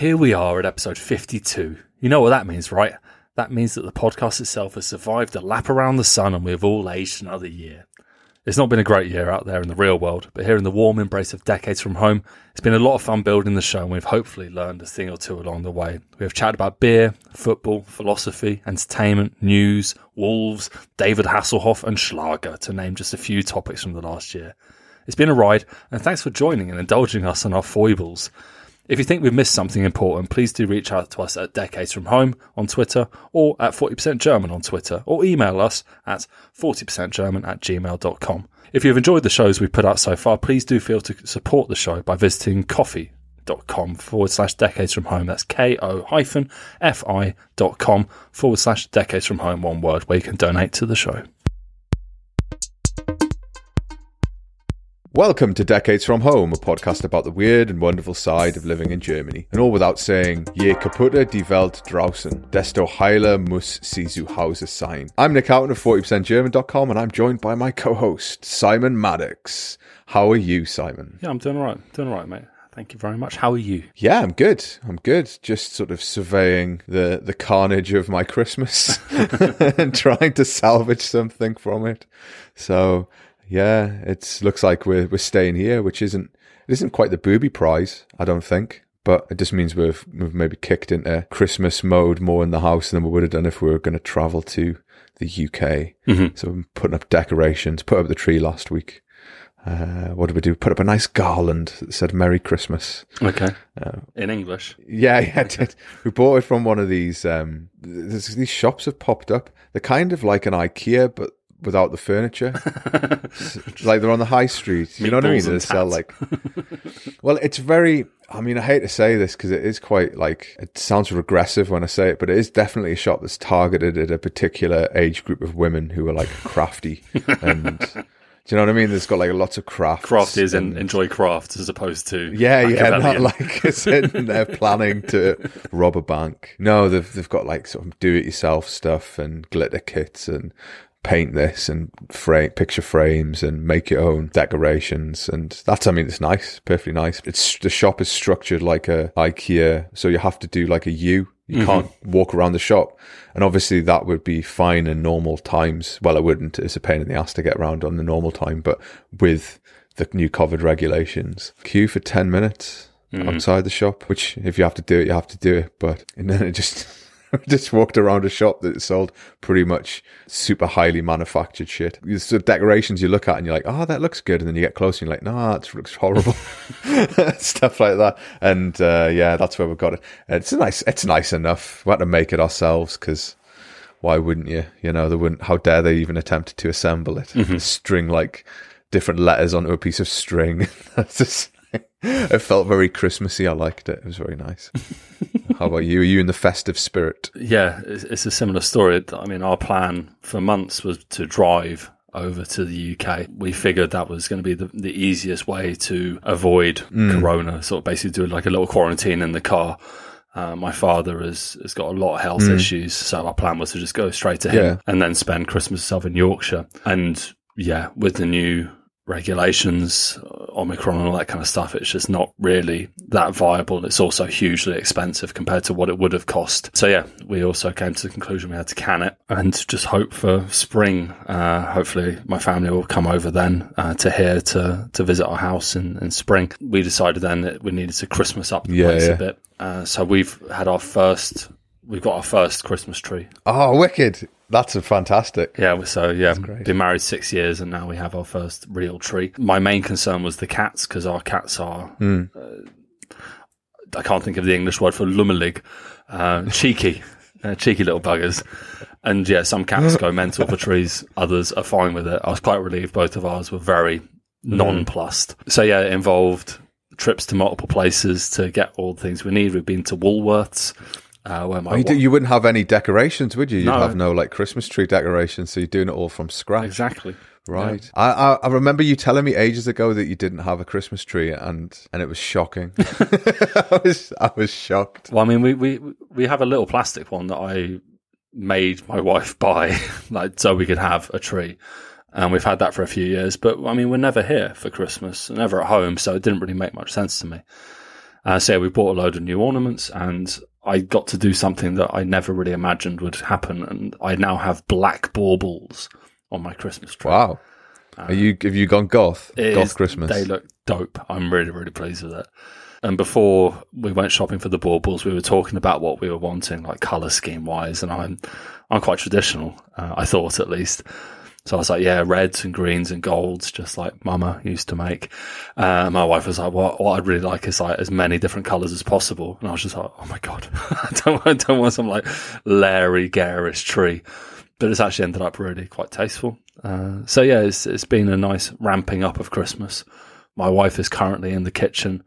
Here we are at episode 52. You know what that means, right? That means that the podcast itself has survived a lap around the sun and we've all aged another year. It's not been a great year out there in the real world, but here in the warm embrace of decades from home, it's been a lot of fun building the show and we've hopefully learned a thing or two along the way. We have chatted about beer, football, philosophy, entertainment, news, wolves, David Hasselhoff and Schlager, to name just a few topics from the last year. It's been a ride, and thanks for joining and indulging us on our foibles. If you think we've missed something important, please do reach out to us at Decades From Home on Twitter or at 40% German on Twitter or email us at 40%German at gmail.com. If you've enjoyed the shows we've put out so far, please do feel to support the show by visiting ko-fi.com forward slash decades from home. That's ko hyphen fi dot com forward slash decades from home, one word, where you can donate to the show. Welcome to Decades from Home, a podcast about the weird and wonderful side of living in Germany. And all without saying, Je kaputte die Welt draußen, desto heiler muss sie zu Hause sein. I'm Nick Houghton of 40%German.com and I'm joined by my co-host, Simon Maddox. How are you, Simon? Yeah, I'm doing all right. Doing all right, mate. Thank you very much. How are you? Yeah, I'm good. I'm good. Just sort of surveying the, the carnage of my Christmas and trying to salvage something from it. So yeah, it looks like we're we're staying here, which isn't it isn't quite the booby prize, I don't think. But it just means we've we've maybe kicked into Christmas mode more in the house than we would have done if we were going to travel to the UK. Mm-hmm. So we're putting up decorations, put up the tree last week. Uh, what did we do? Put up a nice garland that said "Merry Christmas." Okay. Uh, in English. Yeah, yeah. Did. we bought it from one of these. Um, these shops have popped up. They're kind of like an IKEA, but without the furniture. like they're on the high street. You know what I mean? They sell like. well, it's very. I mean, I hate to say this because it is quite like it sounds regressive when I say it, but it is definitely a shop that's targeted at a particular age group of women who are like crafty and. Do you know what I mean? There's got like lots of crafts. Craft is and enjoy crafts as opposed to yeah, yeah, not like sitting they're planning to rob a bank. No, they've they've got like sort of do it yourself stuff and glitter kits and paint this and frame picture frames and make your own decorations. And that's I mean it's nice perfectly nice. It's the shop is structured like a IKEA so you have to do like a U. You mm-hmm. can't walk around the shop. And obviously that would be fine in normal times. Well it wouldn't. It's a pain in the ass to get around on the normal time but with the new COVID regulations. Queue for 10 minutes mm-hmm. outside the shop which if you have to do it you have to do it but and then it just just walked around a shop that sold pretty much super highly manufactured shit. There's the decorations you look at and you're like, oh, that looks good. And then you get close and you're like, no, it looks horrible. Stuff like that. And uh, yeah, that's where we got it. It's nice. It's nice enough. We had to make it ourselves because why wouldn't you? You know, they wouldn't, how dare they even attempt to assemble it? Mm-hmm. String like different letters onto a piece of string. That's just, it felt very Christmassy. I liked it. It was very nice. How about you? Are you in the festive spirit? Yeah, it's, a similar story. I mean, our plan for months was to drive over to the UK. We figured that was going to be the, the easiest way to avoid mm. Corona, sort of basically do like a little quarantine in the car. Uh, my father has, has got a lot of health mm. issues, so our plan was to just go straight to him yeah. and then spend Christmas itself in Yorkshire. And yeah, with the new regulations, Omicron, and all that kind of stuff. It's just not really that viable. It's also hugely expensive compared to what it would have cost. So yeah, we also came to the conclusion we had to can it and just hope for spring. Uh, hopefully, my family will come over then uh, to here to to visit our house in, in spring. We decided then that we needed to Christmas up the yeah, place yeah. a bit. Uh, so we've had our first. We've got our first Christmas tree. Oh, wicked! That's a fantastic. Yeah, so yeah, been married six years and now we have our first real tree. My main concern was the cats because our cats are, mm. uh, I can't think of the English word for lummelig, uh, cheeky, uh, cheeky little buggers. And yeah, some cats go mental for trees, others are fine with it. I was quite relieved both of ours were very hmm. nonplussed. Mm. So yeah, it involved trips to multiple places to get all the things we need. We've been to Woolworths. Uh, where my oh, you, you, wouldn't have any decorations, would you? You'd no. have no like Christmas tree decorations, so you're doing it all from scratch. Exactly. Right. Yeah. I, I, I remember you telling me ages ago that you didn't have a Christmas tree, and and it was shocking. I was I was shocked. Well, I mean, we we we have a little plastic one that I made my wife buy, like so we could have a tree. And we've had that for a few years, but I mean, we're never here for Christmas, never at home, so it didn't really make much sense to me. Uh, so yeah, we bought a load of new ornaments and I got to do something that I never really imagined would happen. And I now have black baubles on my Christmas tree. Wow. Are you have you gone goth? Goth is- Christmas. They look dope. I'm really, really pleased with it. And before we went shopping for the baubles, we were talking about what we were wanting, like color scheme wise. And I'm, I'm quite traditional. Uh, I thought at least. So I was like, yeah, reds and greens and golds, just like Mama used to make. Uh, my wife was like, what, what I'd really like is like as many different colors as possible. And I was just like, oh my god, I don't, I don't want some like Larry garish tree. But it's actually ended up really quite tasteful. Uh, so yeah, it's, it's been a nice ramping up of Christmas. My wife is currently in the kitchen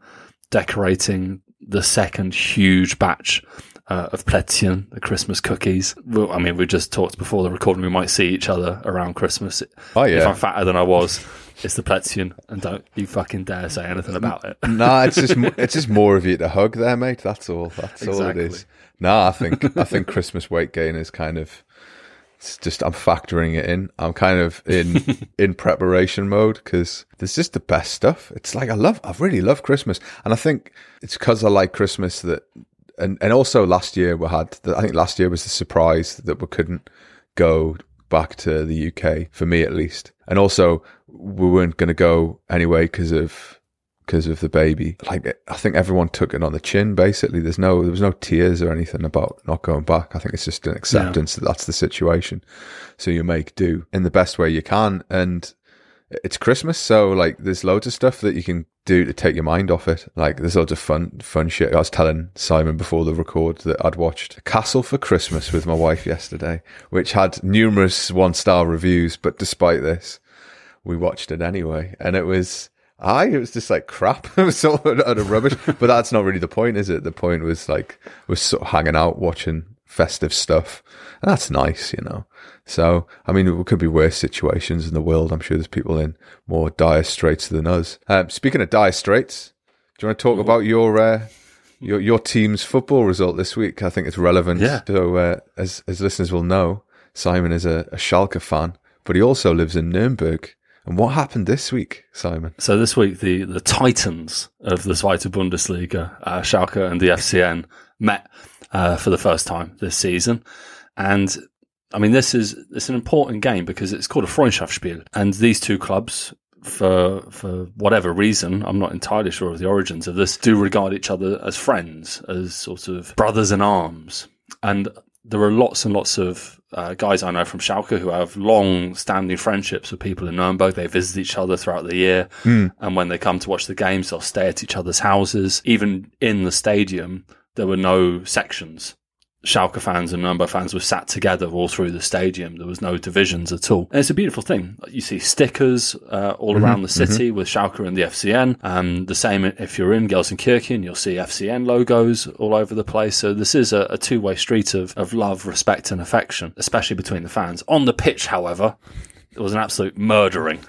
decorating the second huge batch uh, of Plätzchen, the Christmas cookies. Well, I mean, we just talked before the recording. We might see each other around Christmas. Oh yeah. If. I'm fatter than I was, it's the Plätzchen, and don't you fucking dare say anything about it. nah, it's just it's just more of you to hug there, mate. That's all. That's all it is. Exactly. Nah, I think I think Christmas weight gain is kind of. It's just I'm factoring it in. I'm kind of in in preparation mode because there's just the best stuff. It's like I love, I really love Christmas, and I think it's because I like Christmas that, and and also last year we had. The, I think last year was the surprise that we couldn't go back to the UK for me at least, and also we weren't going to go anyway because of because of the baby. Like I think everyone took it on the chin. Basically, there's no there was no tears or anything about not going back. I think it's just an acceptance that that's the situation. So you make do in the best way you can, and it's Christmas, so like there's loads of stuff that you can do to take your mind off it. Like there's loads of fun fun shit. I was telling Simon before the record that I'd watched Castle for Christmas with my wife yesterday, which had numerous one star reviews, but despite this, we watched it anyway, and it was. I it was just like crap. It was sort of utter rubbish. But that's not really the point, is it? The point was like was sort of hanging out, watching festive stuff, and that's nice, you know. So I mean, it could be worse situations in the world. I'm sure there's people in more dire straits than us. Um, speaking of dire straits, do you want to talk about your uh, your your team's football result this week? I think it's relevant. Yeah. So uh, as as listeners will know, Simon is a, a Schalke fan, but he also lives in Nuremberg. And what happened this week, Simon? So this week, the, the titans of the Zweite Bundesliga, uh, Schalke and the FCN, met uh, for the first time this season. And I mean, this is it's an important game because it's called a Freundschaftsspiel, and these two clubs. For for whatever reason, I'm not entirely sure of the origins of this. Do regard each other as friends, as sort of brothers in arms, and there are lots and lots of uh, guys I know from Schalke who have long-standing friendships with people in Nuremberg. They visit each other throughout the year, and when they come to watch the games, they'll stay at each other's houses. Even in the stadium, there were no sections. Schalke fans and Nuremberg fans were sat together all through the stadium. There was no divisions at all. And it's a beautiful thing. You see stickers uh, all around the city with Schalke and the FCN. Um, the same if you're in Gelsenkirchen, you'll see FCN logos all over the place. So this is a, a two-way street of, of love, respect and affection, especially between the fans. On the pitch, however, it was an absolute murdering.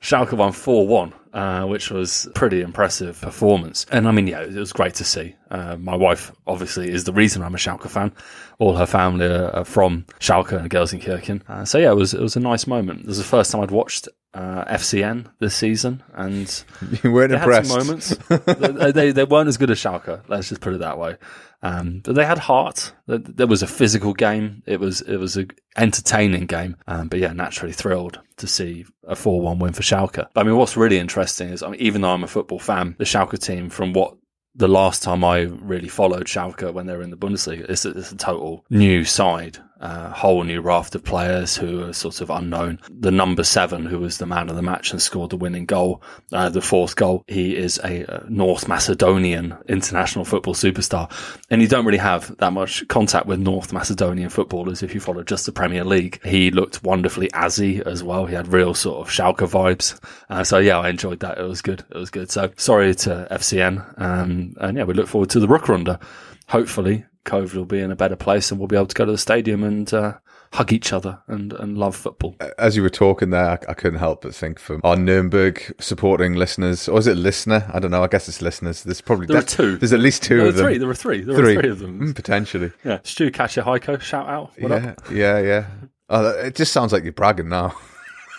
Schalke won 4 1, uh, which was a pretty impressive performance. And I mean, yeah, it was great to see. Uh, my wife, obviously, is the reason I'm a Schalke fan. All her family are, from Schalke and Gelsenkirchen. Uh, so yeah, it was, it was a nice moment. It was the first time I'd watched uh, FCN this season, and You weren't impressed. moments. they, they, they weren't as good as Schalke. Let's just put it that way. Um, but they had heart. There- was a physical game. It was it was an entertaining game. Um, but yeah, naturally thrilled to see a four one win for Schalke. I mean, what's really interesting is, I mean, even though I'm a football fan, the Schalke team, from what the last time I really followed Schalke when they were in the Bundesliga, it's it's a total new side, a whole new raft of players who are sort of unknown. The number seven, who was the man of the match and scored the winning goal, uh, the fourth goal, he is a North Macedonian international football superstar. And you don't really have that much contact with North Macedonian footballers if you follow just the Premier League. He looked wonderfully azzy as well. He had real sort of Schalke vibes. Uh, so yeah, I enjoyed that. It was good. It was good. So sorry to FCN. Um, and yeah, we look forward to the Rückrunde. Hopefully COVID will be in a better place and we'll be able to go to the stadium and, uh, hug each other and, and love football. As you were talking there, I, I couldn't help but think for our Nuremberg supporting listeners, or is it listener? I don't know. I guess it's listeners. There's probably There are two. There's at least two There of them. three. There are three. There Three. were three of them. Mm, potentially. Yeah. Stu Kachaheiko, shout out. What yeah, up? yeah, yeah. Oh, it just sounds like you're bragging now.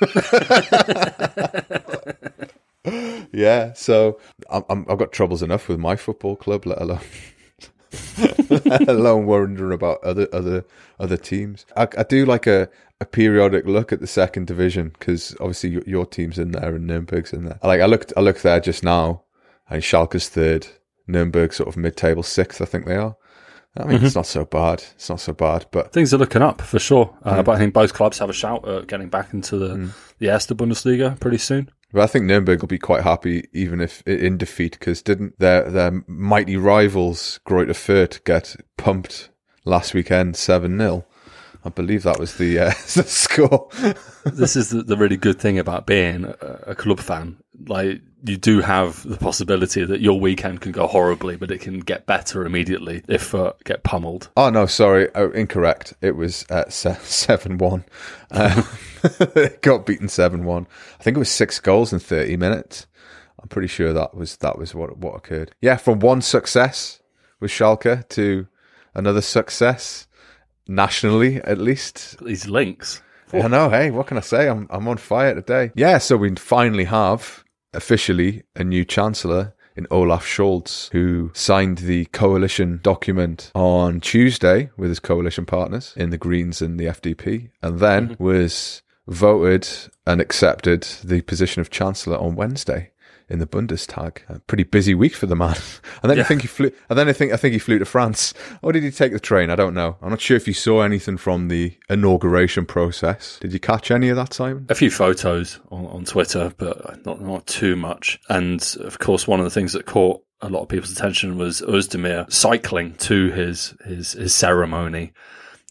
yeah, so I'm, I'm, I've got troubles enough with my football club, let alone let alone wondering about other other other teams. I, I do like a, a periodic look at the second division because obviously your, your, team's in there and Nuremberg's in there. Like I looked, I looked there just now, and Schalke's third, Nuremberg sort of mid-table sixth, I think they are. I mean, mm-hmm. it's not so bad. It's not so bad, but things are looking up for sure. Uh, mm. But I think both clubs have a shout at getting back into the mm. the Erste Bundesliga pretty soon. But I think Nuremberg will be quite happy, even if in defeat, because didn't their their mighty rivals Greuther Fürth get pumped last weekend seven 0 I believe that was the, uh, the score. this is the, the, really good thing about being a, a, club fan. Like you do have the possibility that your weekend can go horribly, but it can get better immediately if uh, get pummeled. Oh no, sorry, oh, incorrect. It was uh, seven one. Uh, got beaten seven one. I think it was six goals in thirty minutes. I'm pretty sure that was that was what what occurred. Yeah, from one success with Schalke to another success nationally, at least. These links. I know. Hey, what can I say? I'm I'm on fire today. Yeah, so we finally have officially a new chancellor in Olaf Scholz, who signed the coalition document on Tuesday with his coalition partners in the Greens and the FDP, and then mm-hmm. was voted and accepted the position of chancellor on Wednesday in the Bundestag. A pretty busy week for the man. And then yeah. I think he flew. And then I think I think he flew to France. Or did he take the train? I don't know. I'm not sure if you saw anything from the inauguration process. Did you catch any of that, Simon? A few photos on, on Twitter, but not not too much. And of course, one of the things that caught a lot of people's attention was Özdemir cycling to his his, his ceremony.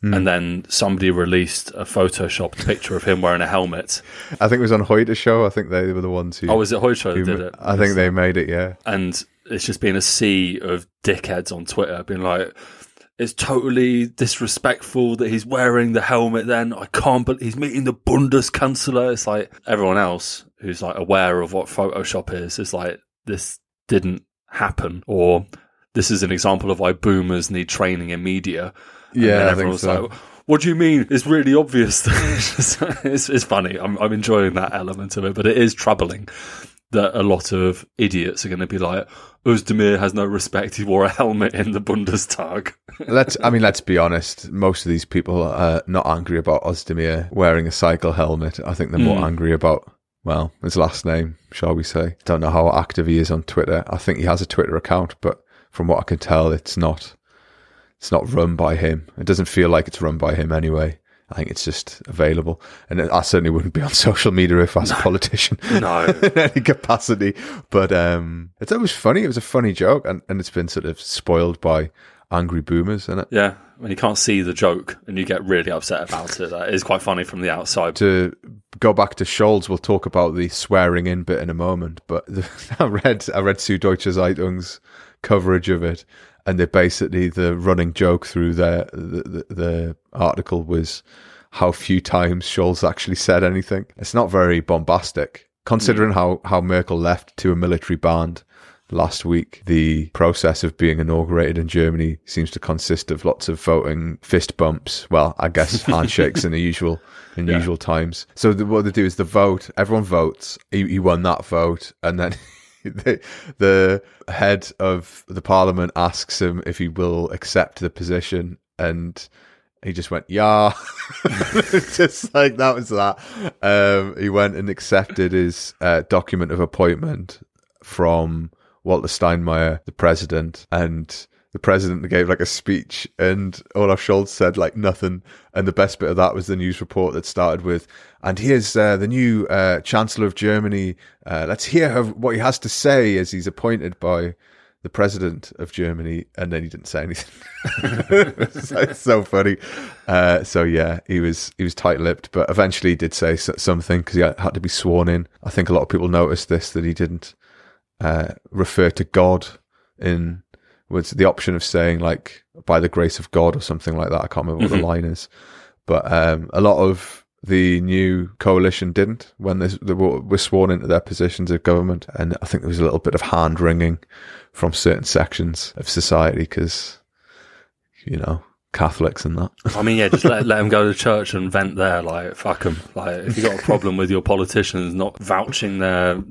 Mm. And then somebody released a photoshopped picture of him wearing a helmet. I think it was on heute's show. I think they were the ones who. Oh, was it heute that did it? I think they made it, yeah. And it's just been a sea of dickheads on Twitter being like, it's totally disrespectful that he's wearing the helmet then. I can't believe he's meeting the Bundeskanzler. It's like everyone else who's like aware of what Photoshop is, is like, this didn't happen. Or this is an example of why boomers need training in media yeah, everyone was so. like, "What do you mean? It's really obvious." it's, it's funny. I'm I'm enjoying that element of it, but it is troubling that a lot of idiots are going to be like, Özdemir has no respect. He wore a helmet in the Bundestag. let's, I mean, let's be honest. Most of these people are not angry about Özdemir wearing a cycle helmet. I think they're more mm. angry about, well, his last name, shall we say. Don't know how active he is on Twitter. I think he has a Twitter account, but from what I can tell, it's not it's not run by him. It doesn't feel like it's run by him anyway. I think it's just available. And I certainly wouldn't be on social media if I was no. a politician. No. in any capacity. But um, it's always funny. It was a funny joke. And, and it's been sort of spoiled by angry boomers, isn't it? Yeah. When you can't see the joke and you get really upset about it, that is quite funny from the outside. To go back to Scholz, we'll talk about the swearing in bit in a moment. But the, I read I read Süddeutsche Zeitung's coverage of it, and they basically the running joke through the, the, the article was how few times Scholz actually said anything. It's not very bombastic, considering mm. how how Merkel left to a military band last week. The process of being inaugurated in Germany seems to consist of lots of voting, fist bumps. Well, I guess handshakes in the usual in yeah. usual times. So the, what they do is the vote. Everyone votes. He, he won that vote, and then the, the head of the parliament asks him if he will accept the position, and he just went, "Yeah," just like that was that. Um, he went and accepted his uh, document of appointment from Walter Steinmeier, the president, and the president gave like a speech and Olaf Scholz said like nothing. And the best bit of that was the news report that started with, and here's uh, the new uh, Chancellor of Germany. Uh, let's hear what he has to say as he's appointed by the president of Germany. And then he didn't say anything. it's so funny. Uh, so yeah, he was, he was tight lipped, but eventually he did say something because he had to be sworn in. I think a lot of people noticed this, that he didn't uh, refer to God in was the option of saying like by the grace of God or something like that. I can't remember mm-hmm. what the mm-hmm. line is, but um, a lot of the new coalition didn't when they, they were sworn into their positions of government, and I think there was a little bit of hand wringing from certain sections of society because you know Catholics and that. I mean, yeah, just let, let them go to church and vent there. Like, fuck them. Like, if you got a problem with your politicians not vouching their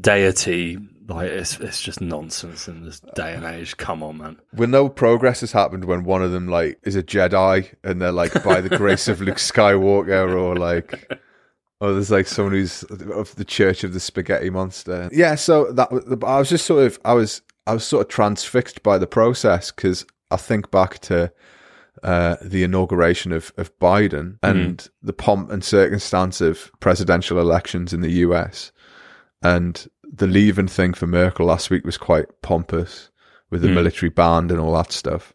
deity, like, it's it's just nonsense in this day and age. Come on, man. When no progress has happened when one of them like is a Jedi and they're like by the grace of Luke Skywalker or like Oh, there's like someone who's of the Church of the Spaghetti Monster. Yeah, so that I was just sort of I was I was sort of transfixed by the process because I think back to uh, the inauguration of of Biden and mm. the pomp and circumstance of presidential elections in the US, and the leaving thing for Merkel last week was quite pompous with the mm. military band and all that stuff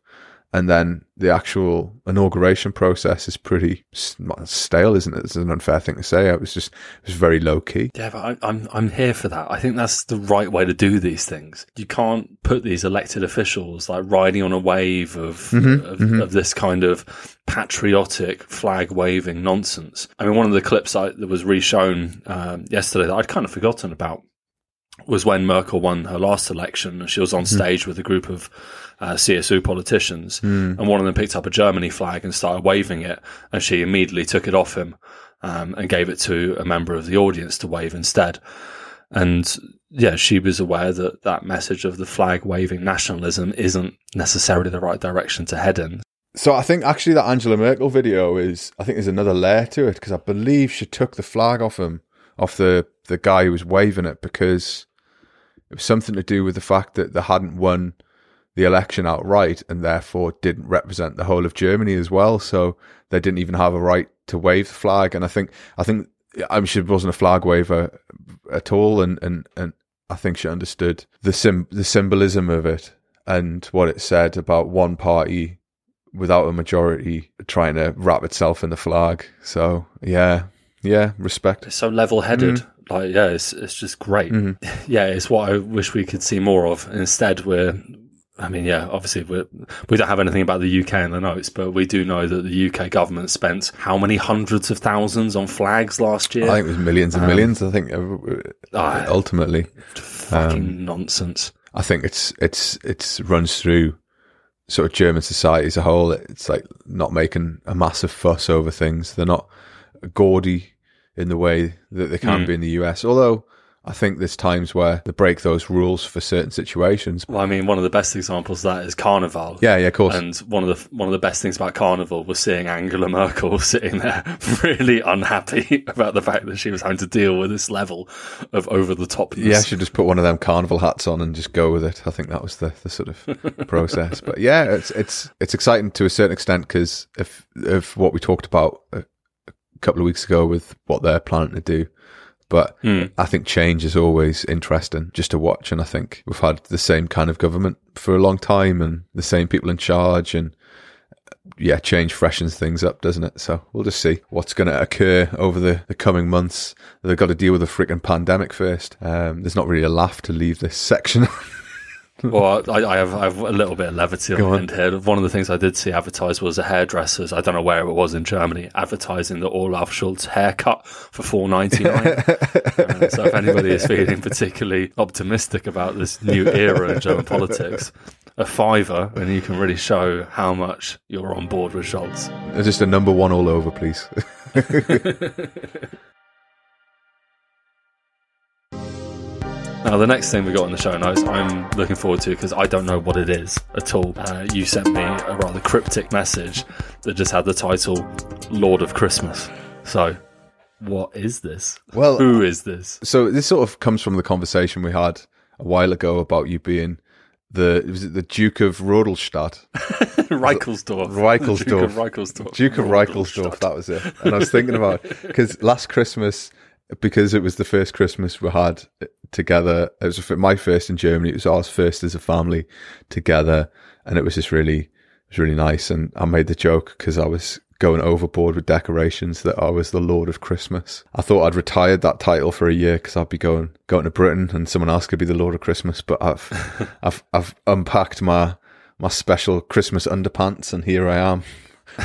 and then the actual inauguration process is pretty stale, isn't it? It's an unfair thing to say. It was just it was very low key. Yeah, but I'm I'm here for that. I think that's the right way to do these things. You can't put these elected officials like riding on a wave of mm-hmm, of, mm-hmm. of, this kind of patriotic flag waving nonsense. I mean, one of the clips I, that was reshown um, yesterday that I'd kind of forgotten about was when Merkel won her last election. She was on mm-hmm. stage with a group of uh, CSU politicians, mm. and one of them picked up a Germany flag and started waving it, and she immediately took it off him um, and gave it to a member of the audience to wave instead. And yeah, she was aware that that message of the flag waving nationalism isn't necessarily the right direction to head in. So I think actually that Angela Merkel video is, I think there's another layer to it because I believe she took the flag off him, off the the guy who was waving it because it was something to do with the fact that they hadn't won the election outright and therefore didn't represent the whole of Germany as well. So they didn't even have a right to wave the flag. And I think, I think, I'm she wasn't a flag waver at all. And, and, and I think she understood the sim, the symbolism of it and what it said about one party without a majority trying to wrap itself in the flag. So yeah, yeah, respect. So level headed. Mm. Like, yeah, it's it's just great. Mm-hmm. Yeah, it's what I wish we could see more of. Instead, we're I mean, yeah, obviously we we don't have anything about the UK in the notes, but we do know that the UK government spent how many hundreds of thousands on flags last year? I think it was millions and um, millions. I think uh, ultimately, fucking um, nonsense. I think it's it's it's runs through sort of German society as a whole. It's like not making a massive fuss over things. They're not gaudy in the way that they can mm. be in the US, although I think there's times where they break those rules for certain situations. Well, I mean, one of the best examples of that is Carnival. Yeah, yeah, of course. And one of the one of the best things about Carnival was seeing Angela Merkel sitting there really unhappy about the fact that she was having to deal with this level of over the top. Yeah, she just put one of them Carnival hats on and just go with it. I think that was the, the sort of process. But yeah, it's it's it's exciting to a certain extent because of of what we talked about a couple of weeks ago with what they're planning to do but mm. I think change is always interesting just to watch. And I think we've had the same kind of government for a long time and the same people in charge. And yeah, change freshens things up, doesn't it? So we'll just see what's going to occur over the, the coming months. They've got to deal with the freaking pandemic first. Um, there's not really a laugh to leave this section. well, I, I, have I have a little bit of levity on, on here. One of the things I did see advertised was a hairdresser's. I don't know where it was in Germany, advertising the Olaf Scholz haircut for four ninety nine. uh, so if anybody is feeling particularly optimistic about this new era in German politics, a fiver, and you can really show how much you're on board with Scholz. Just a number one all over, please. Now, the next thing we got in the show notes, I'm looking forward to because I don't know what it is at all. Uh, you sent me a rather cryptic message that just had the title Lord of Christmas. So, what is this? Well, who is this? So, this sort of comes from the conversation we had a while ago about you being the was it the Duke of Rodelstadt? Reichelsdorf. Reichelsdorf. Duke of Reichelsdorf. Duke of Reichelsdorf, that was it. And I was thinking about because last Christmas because it was the first Christmas we had together. It was my first in Germany. It was ours first as a family together, and it was just really, it was really nice. And I made the joke because I was going overboard with decorations that I was the Lord of Christmas. I thought I'd retired that title for a year because I'd be going going to Britain and someone else could be the Lord of Christmas. But I've I've I've unpacked my my special Christmas underpants and here I am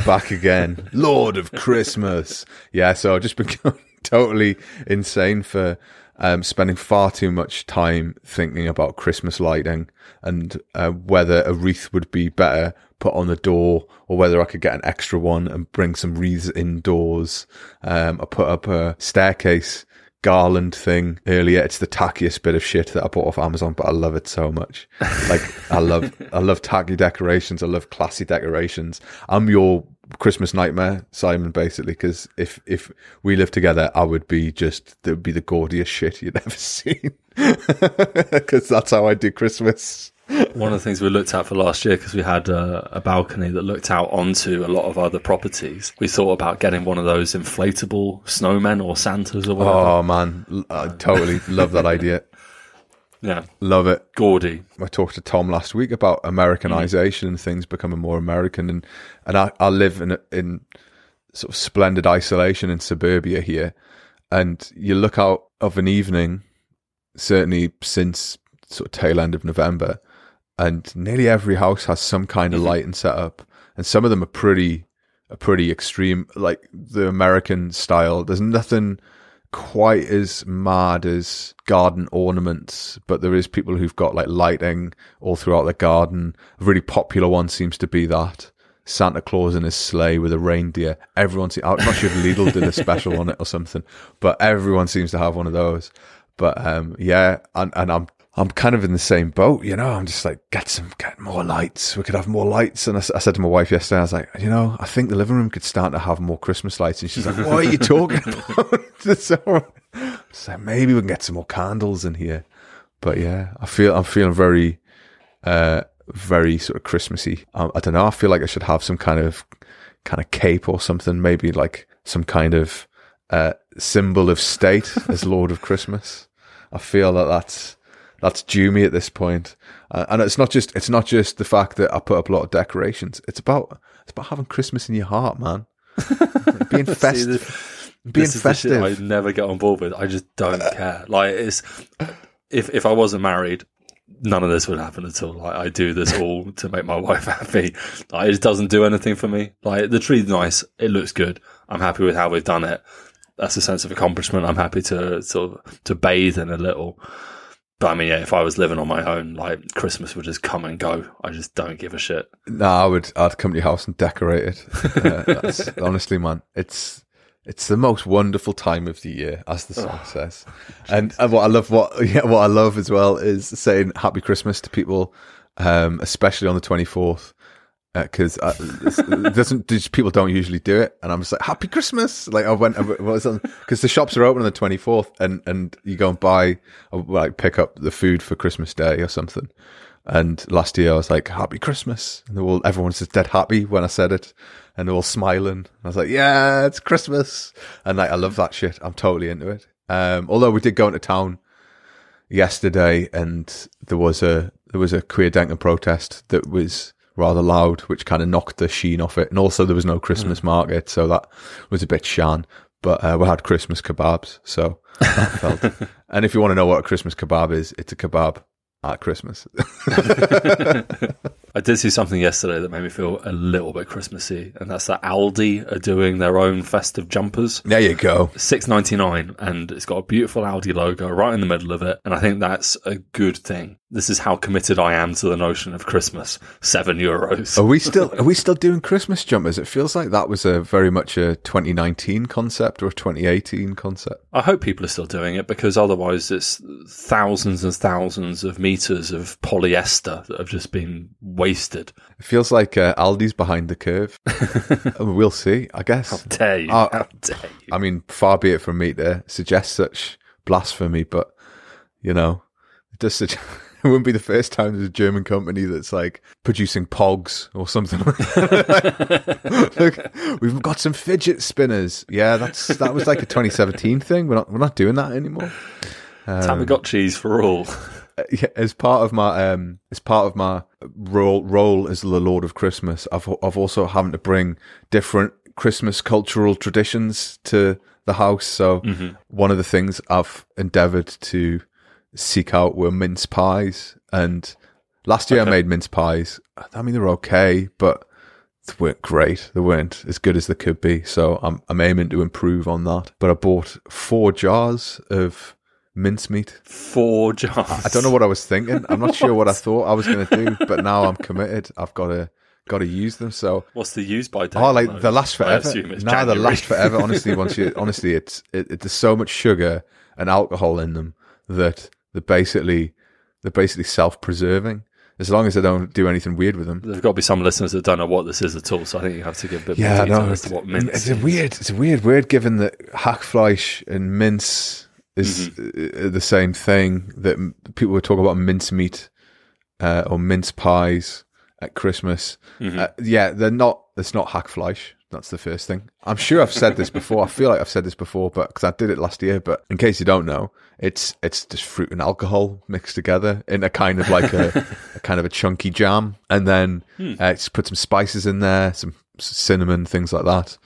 back again, Lord of Christmas. Yeah, so I've just been going totally insane for um, spending far too much time thinking about Christmas lighting and uh, whether a wreath would be better put on the door or whether I could get an extra one and bring some wreaths indoors. Um, I put up a staircase garland thing earlier. It's the tackiest bit of shit that I bought off Amazon, but I love it so much. Like I love, I love tacky decorations. I love classy decorations. I'm your Christmas nightmare, Simon, basically, because if, if we lived together, I would be just, there would be the gaudiest shit you'd ever seen. Cause that's how I do Christmas. One of the things we looked at for last year because we had uh, a balcony that looked out onto a lot of other properties. We thought about getting one of those inflatable snowmen or Santas or whatever. Oh man, I totally love that idea. Yeah, Love it. gaudy. I talked to Tom last week about Americanization and things becoming more American, and and I, I live in in sort of splendid isolation in suburbia here, and you look out of an evening, certainly since sort of tail end of November, and nearly every house has some kind of mm-hmm. lighting set up, and some of them are pretty are pretty extreme, like the American style. There's nothing quite as mad as garden ornaments, but there is people who've got like lighting all throughout the garden. A really popular one seems to be that Santa Claus in his sleigh with a reindeer. Everyone, see, I'm not sure if Lidl did a special on it or something, but everyone seems to have one of those. But um, yeah, and, and I'm I'm kind of in the same boat, you know. I'm just like, get some, get more lights. We could have more lights. And I said to my wife yesterday, I was like, you know, I think the living room could start to have more Christmas lights. And she's like, what are you talking about? so, maybe we can get some more candles in here. But yeah, I feel, I'm feeling very, uh, very sort of Christmassy. Um, I don't know. I feel like I should have some kind of, kind of cape or something. Maybe like some kind of, uh, symbol of state as Lord of Christmas. I feel that that's, that's due me at this point. Uh, and it's not just it's not just the fact that I put up a lot of decorations. It's about it's about having Christmas in your heart, man. being See, festive, this- being this is the shit festive. I never get on board with. I just don't care. Like it's if if I wasn't married, none of this would happen at all. Like I do this all to make my wife happy. Like, it doesn't do anything for me. Like the tree's nice, it looks good. I'm happy with how we've done it. That's a sense of accomplishment. I'm happy to sort of to bathe in a little. But I mean, yeah, if I was living on my own, like Christmas would just come and go. I just don't give a shit. No, I would I'd come to your house and decorate it. Uh, honestly, man, it's it's the most wonderful time of the year, as the song says. And, and what I love, what yeah, what I love as well is saying Happy Christmas to people, um, especially on the twenty fourth. Because uh, doesn't, just, people don't usually do it, and I'm just like Happy Christmas. Like I went, because the shops are open on the 24th, and and you go and buy, like pick up the food for Christmas Day or something. And last year I was like, Happy Christmas. And all, everyone's just dead happy when I said it. And they're all smiling. I was like, yeah, it's Christmas. And like, I love that shit. I'm totally into it. Um, although we did go into town yesterday and there was a, there was a Querdenken protest that was rather loud, which kind of knocked the sheen off it. And also there was no Christmas market. So that was a bit shan. But uh, we had Christmas kebabs. So that felt. and if you want to know what a Christmas kebab is, it's a kebab at Christmas. I did see something yesterday that made me feel a little bit Christmassy, and that's that Aldi are doing their own festive jumpers. there you go. Six ninety nine, and it's got a beautiful Aldi logo right in the middle of it, and I think that's a good thing. This is how committed I am to the notion of Christmas. Seven euros. Are we still are we still doing Christmas jumpers? It feels like that was a very much a 2019 concept or a 2018 concept. I hope people are still doing it because otherwise it's thousands and thousands of meters of polyester that have just been wasted. It feels like uh, Aldi's behind the curve. we'll see. I guess. Dare you? Oh, How dare you? I mean, far be it from me to suggest such blasphemy, but you know, it does suggest. It wouldn't be the first time there's a German company that's like producing pogs or something. Look, we've got some fidget spinners. Yeah, that's that was like a 2017 thing. We're not we're not doing that anymore. Tamagotchis for all. As part of my um as part of my role role as the Lord of Christmas, I've I've also having to bring different Christmas cultural traditions to the house. So one of the things I've endeavoured to seek out were mince pies, and last year I made mince pies. I mean, they were okay, but they weren't great. They weren't as good as they could be. So I'm I'm aiming to improve on that. But I bought four jars of mincemeat. Four jars. I don't know what I was thinking. I'm not sure what I thought I was going to do, but now I'm committed. I've got to got to use them. So What's the use by date? oh, like they last forever. assume it's No, they last forever. Honestly, once you honestly, it's it, it, there's so much sugar and alcohol in them that they're basically they're basically self preserving. As long as they don't do anything weird with them. There's got to be some listeners that don't know what this is at all, so I think you have to give a bit Yeah, more detail no, as it's, to what mince it's a weird, it's a weird word given that hackfleisch and mince is Mm-hmm. uh, the same thing. That people would talk about mincemeat uh, or mince pies at Christmas. Mm-hmm. Uh, yeah, they're not. It's not hackfleisch. That's the first thing. I'm sure I've said this before. I feel like I've said this before, but because I did it last year. But in case you don't know, it's it's just fruit and alcohol mixed together in a kind of like a, a kind of a chunky jam, and then uh, just put some spices in there, some cinnamon, things like that,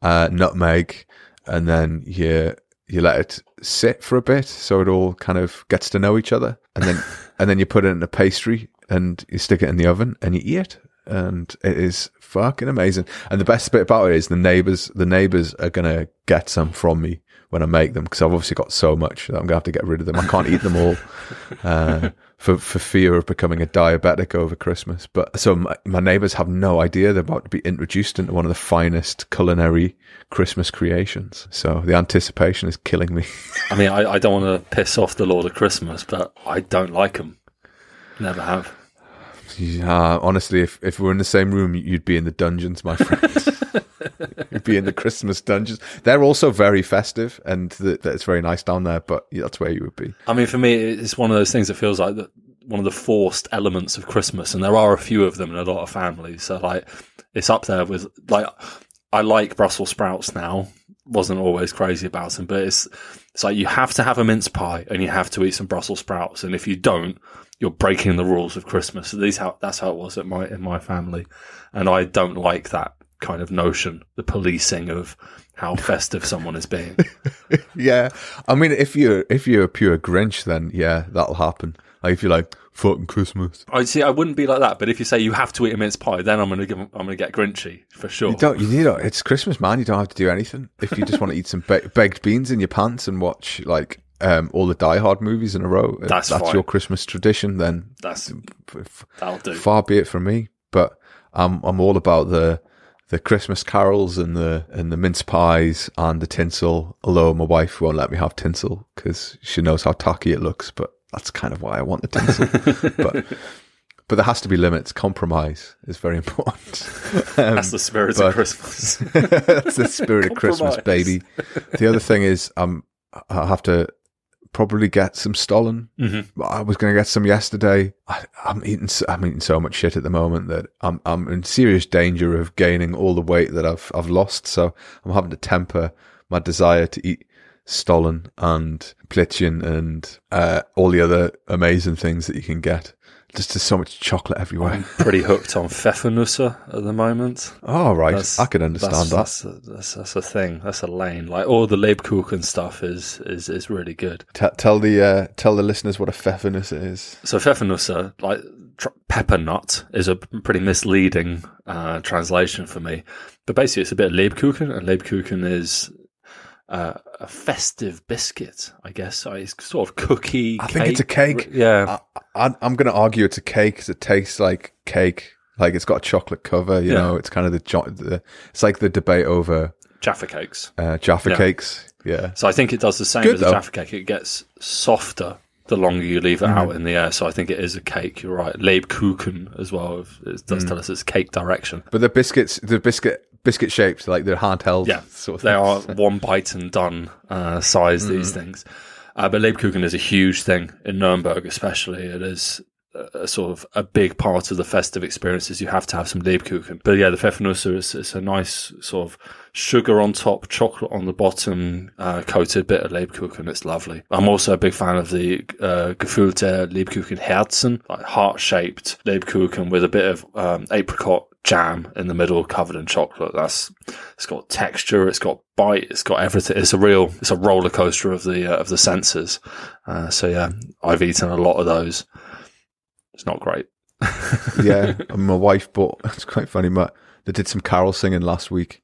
uh, nutmeg, and then you you let it sit for a bit so it all kind of gets to know each other, and then and then you put it in a pastry and you stick it in the oven and you eat it. And it is fucking amazing. And the best bit about it is the neighbors. The neighbors are gonna get some from me when I make them because I've obviously got so much that I'm gonna have to get rid of them. I can't eat them all uh, for for fear of becoming a diabetic over Christmas. But so my, my neighbors have no idea they're about to be introduced into one of the finest culinary Christmas creations. So the anticipation is killing me. I mean, I, I don't want to piss off the Lord of Christmas, but I don't like him. Never have. Yeah, honestly, if if we're in the same room, you'd be in the dungeons, my friend. be in the Christmas dungeons. They're also very festive, and th- it's very nice down there. But that's where you would be. I mean, for me, it's one of those things that feels like one of the forced elements of Christmas, and there are a few of them in a lot of families. So, like, it's up there with like I like Brussels sprouts now. Wasn't always crazy about them, but it's it's like you have to have a mince pie and you have to eat some Brussels sprouts, and if you don't, you're breaking the rules of Christmas. So these how that's how it was at my in my family, and I don't like that kind of notion, the policing of how festive someone is being. Yeah, I mean, if you're if you're a pure Grinch, then yeah, that'll happen. Like if you're like fucking Christmas, I see. I wouldn't be like that, but if you say you have to eat a mince pie, then I'm gonna give. I'm gonna get grinchy for sure. you don't. You need it. It's Christmas, man. You don't have to do anything. If you just want to eat some ba- baked beans in your pants and watch like um, all the Die Hard movies in a row, That's that's your Christmas tradition. Then That's that'll do. far be it from me. But I'm I'm all about the the Christmas carols and the and the mince pies and the tinsel. Although my wife won't let me have tinsel because she knows how tacky it looks. But that's kind of why I want the tinsel. but but there has to be limits. Compromise is very important. Um, That's the spirit but- of Christmas. that's the spirit of Christmas, baby. The other thing is, um, I have to probably get some Stollen. Mm-hmm. I was going to get some yesterday. I, I'm eating. so- I'm eating so much shit at the moment that I'm I'm in serious danger of gaining all the weight that I've I've lost. So I'm having to temper my desire to eat Stollen and Plätzchen and uh, all the other amazing things that you can get. Just there's so much chocolate everywhere. I'm pretty hooked on Pfeffernusse at the moment. Oh right, That's- I can understand that's, that. That's a, that's, that's a thing. That's a lane. Like all the Lebkuchen stuff is is is really good. T- tell the uh, tell the listeners what a pfeffernusse is. So Pfeffernusse, like tr- pepper nut, is a pretty misleading uh, translation for me. But basically, it's a bit of Lebkuchen, and Lebkuchen is uh, a festive biscuit, I guess. It's sort of cookie. I think it's a cake. Yeah, I, I, I'm going to argue it's a cake because it tastes like cake. Like it's got a chocolate cover. You Yeah. know, it's kind of the, jo- the it's like the debate over Jaffa cakes. uh, Jaffa Yeah. cakes. Yeah, So I think it does the same Good, as a. Jaffa cake. It gets softer the longer you leave it Mm-hmm. out in the air. So I think it is a cake. You're right. Lebkuchen as well. It Mm. does tell us it's cake direction. but the biscuits, the biscuit biscuit shaped, like they're handheld. Yeah, sort of they are one bite and done uh, size. These Mm-hmm. things, uh, but Lebkuchen is a huge thing in Nuremberg, especially. It is a, a sort of a big part of the festive experiences. You have to have some Lebkuchen. But yeah, the Pfeffernusse is it's a nice sort of sugar on top, chocolate on the bottom, uh, coated bit of Lebkuchen. It's lovely. I'm also a big fan of the uh, gefüllte Lebkuchen Herzen, like heart shaped Lebkuchen with a bit of um, apricot jam in the middle covered in chocolate. That's it's got texture, it's got bite, it's got everything. It's a real, it's a roller coaster of the uh, of the senses. Uh, so yeah, I've eaten a lot of those. It's not great. yeah. My wife bought. It's quite funny. but they did some carol singing last week,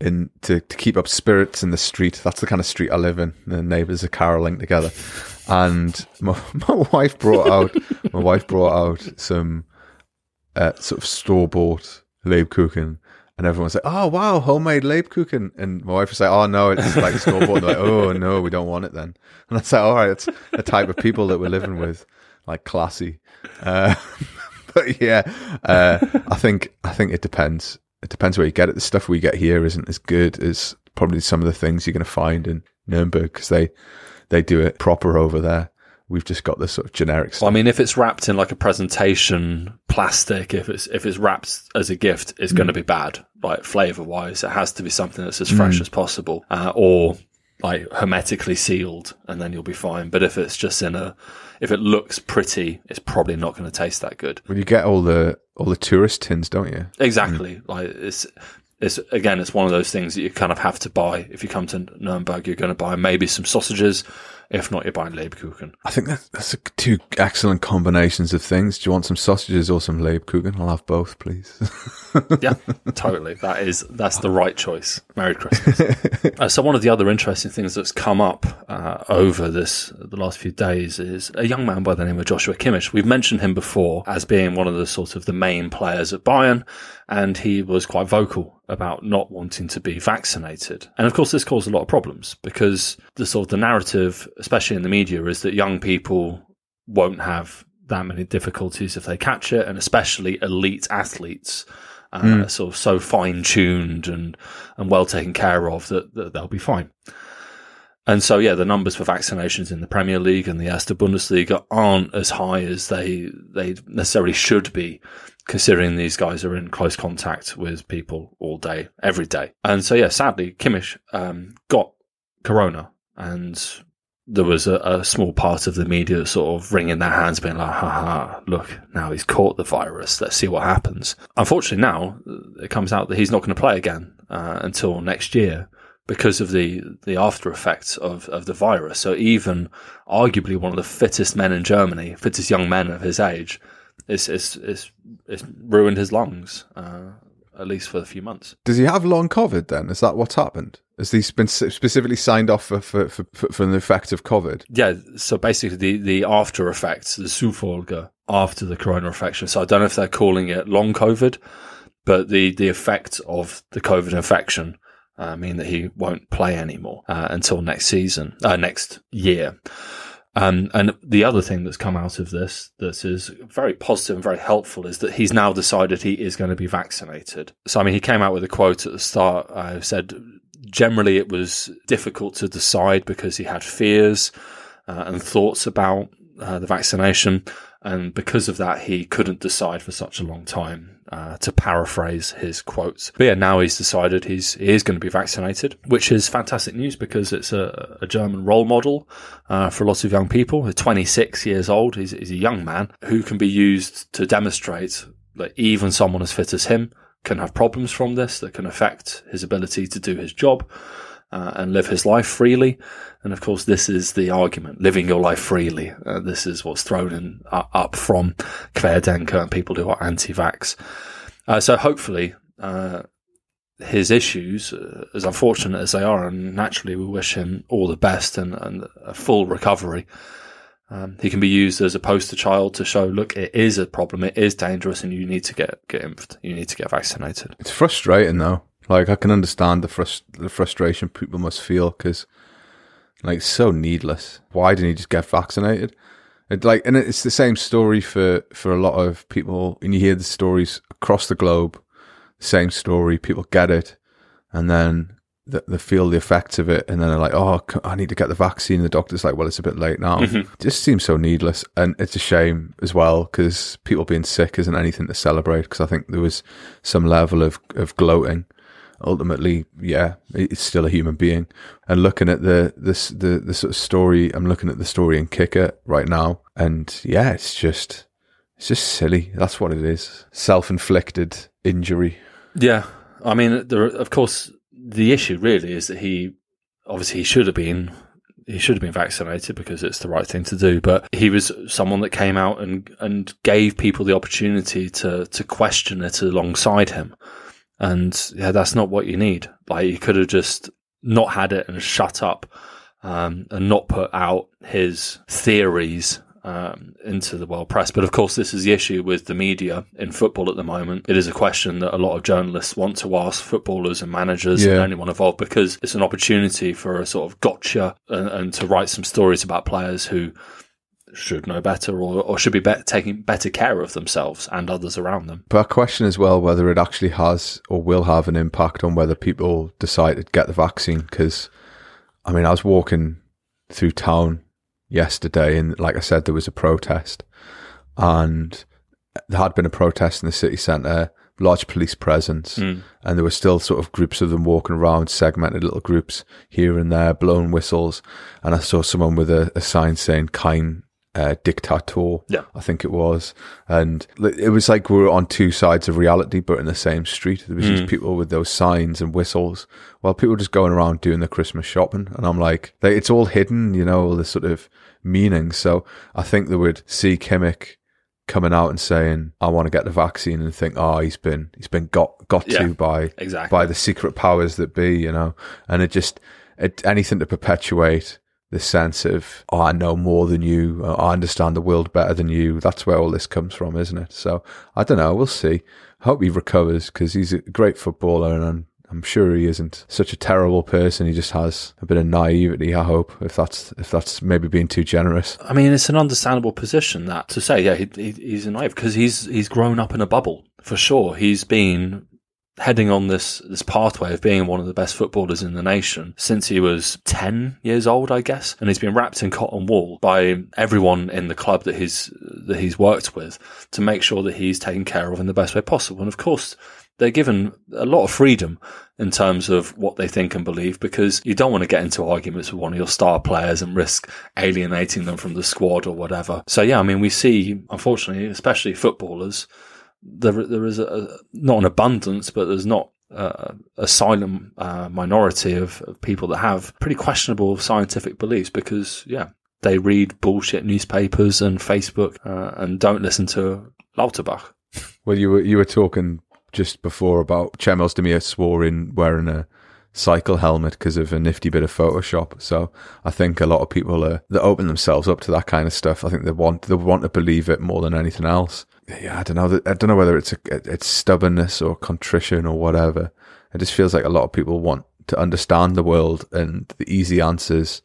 in to, to keep up spirits in the street. That's the kind of street I live in. The neighbours are caroling together, and my, my wife brought out my wife brought out some uh, sort of store bought Lebkuchen. And everyone's like, "Oh wow, homemade Lebkuchen," and my wife was like, "Oh no, it's like store bought." Like, "Oh no, we don't want it then." And I said, "All right, it's the type of people that we're living with, like classy." Uh, but yeah, uh, I think I think it depends. It depends where you get it. The stuff we get here isn't as good as probably some of the things you're going to find in Nuremberg because they they do it proper over there. We've just got this sort of generic stuff. Well, I mean, if it's wrapped in like a presentation plastic, if it's if it's wrapped as a gift, it's going to be bad. Like flavor wise, it has to be something that's as fresh as possible, uh, or like hermetically sealed, and then you'll be fine. But if it's just in a, if it looks pretty, it's probably not going to taste that good. Well, you get all the all the tourist tins, don't you? Exactly. Like it's it's again, it's one of those things that you kind of have to buy if you come to Nuremberg. You're going to buy maybe some sausages. If not, you're buying Lebkuchen. I think that's, that's a, two excellent combinations of things. Do you want some sausages or some Lebkuchen? I'll have both, please. yeah, totally. That is that's the right choice. Merry Christmas. uh, so one of the other interesting things that's come up uh, over this the last few days is a young man by the name of Joshua Kimmich. We've mentioned him before as being one of the sort of the main players at Bayern, and he was quite vocal about not wanting to be vaccinated. And of course, this caused a lot of problems because the sort of the narrative, especially in the media, is that young people won't have that many difficulties if they catch it, and especially elite athletes. Uh, Mm. Sort of so fine tuned and, and well taken care of that, that they'll be fine. And so, yeah, the numbers for vaccinations in the Premier League and the Erste Bundesliga aren't as high as they they necessarily should be, considering these guys are in close contact with people all day, every day. And so, yeah, sadly, Kimmich um, got corona, and there was a, a small part of the media sort of wringing their hands, being like, "Ha ha! Look, now he's caught the virus. Let's see what happens." Unfortunately, now uh, it comes out that he's not going to play again uh, until next year because of the the after effects of, of the virus. So even arguably one of the fittest men in Germany, fittest young men of his age, is is is, is ruined his lungs. Uh, at least for a few months. Does he have long COVID then? Is that what's happened? Has he been specifically signed off for, for, for, for the effect of COVID? Yeah, so basically the, the after effects, the Zufolge after the corona infection. So I don't know if they're calling it long COVID, but the, the effect of the COVID infection uh, mean that he won't play anymore uh, until next season, uh, next year. Um, and the other thing that's come out of this that is very positive and very helpful is that he's now decided he is going to be vaccinated. So, I mean, he came out with a quote at the start. I said, generally it was difficult to decide because he had fears uh, and thoughts about uh, the vaccination. And because of that, he couldn't decide for such a long time. Uh, to paraphrase his quotes, but yeah, now he's decided he's he is going to be vaccinated, which is fantastic news because it's a, a German role model uh, for lots of young people. He's 26 years old. He's, he's a young man who can be used to demonstrate that even someone as fit as him can have problems from this that can affect his ability to do his job uh, and live his life freely. And of course, this is the argument: living your life freely. Uh, this is what's thrown in, uh, up from Querdenker and people who are anti-vax. Uh, so hopefully, uh, his issues, uh, as unfortunate as they are, and naturally we wish him all the best and, and a full recovery. Um, he can be used as a poster child to show, look, it is a problem, it is dangerous, and you need to get get infed, you need to get vaccinated. It's frustrating though. Like I can understand the frust- the frustration people must feel because, like, it's so needless. Why didn't he just get vaccinated? It like, and it's the same story for for a lot of people. And you hear the stories across the globe, same story. People get it, and then they, they feel the effects of it, and then they're like, "Oh, I need to get the vaccine." The doctor's like, "Well, it's a bit late now." Mm-hmm. It just seems so needless, and it's a shame as well because people being sick isn't anything to celebrate. Because I think there was some level of of gloating ultimately, yeah, it's still a human being. And looking at the this the the sort of story, I'm looking at the story in Kicker right now, and yeah, it's just it's just silly. That's what it is. Self inflicted injury. Yeah, I mean, there, of course, the issue really is that he obviously he should have been he should have been vaccinated because it's the right thing to do. But he was someone that came out and and gave people the opportunity to to question it alongside him. And yeah, that's not what you need. Like he could have just not had it and shut up um, and not put out his theories um, into the world press. But of course, this is the issue with the media in football at the moment. It is a question that a lot of journalists want to ask footballers and managers Yeah. and anyone involved because it's an opportunity for a sort of gotcha and, and to write some stories about players who should know better or, or should be, be taking better care of themselves and others around them. But I question as well whether it actually has or will have an impact on whether people decide to get the vaccine. Because, I mean, I was walking through town yesterday, and like I said, there was a protest, and there had been a protest in the city centre, large police presence, hmm. and there were still sort of groups of them walking around, segmented little groups here and there, blowing whistles, and I saw someone with a, a sign saying "Kind uh, Dictator." Yeah. I think it was, and it was like we were on two sides of reality, but in the same street. There was these people with those signs and whistles, while people were just going around doing the Christmas shopping, and I'm like, they, it's all hidden, you know, all this sort of meaning. So I think they would see Kimmich coming out and saying, "I want to get the vaccine," and think, "Oh, he's been he's been got got Yeah. to by Exactly. by the secret powers that be," you know, and it just it, anything to perpetuate this sense of oh, I know more than you, uh, I understand the world better than you. That's where all this comes from, isn't it? So I don't know. We'll see. Hope he recovers because he's a great footballer, and I'm, I'm sure he isn't such a terrible person. He just has a bit of naivety. I hope if that's if that's maybe being too generous. I mean, it's an understandable position that to say, yeah, he, he, he's naive because he's he's grown up in a bubble for sure. He's been heading on this this pathway of being one of the best footballers in the nation since he was 10 years old I guess and he's been wrapped in cotton wool by everyone in the club that he's that he's worked with to make sure that he's taken care of in the best way possible and of course they're given a lot of freedom in terms of what they think and believe because you don't want to get into arguments with one of your star players and risk alienating them from the squad or whatever. So yeah, I mean, we see, unfortunately, especially footballers, there, there is a, not an abundance, but there's not uh, a silent uh, minority of, of people that have pretty questionable scientific beliefs because, yeah, they read bullshit newspapers and Facebook uh, and don't listen to Lauterbach. Well, you were you were talking just before about Cem Özdemir swore in wearing a cycle helmet because of a nifty bit of Photoshop. So I think a lot of people are that open themselves up to that kind of stuff. I think they want they want to believe it more than anything else. Yeah, I don't know. I don't know whether it's a, it's stubbornness or contrition or whatever. It just feels like a lot of people want to understand the world and the easy answers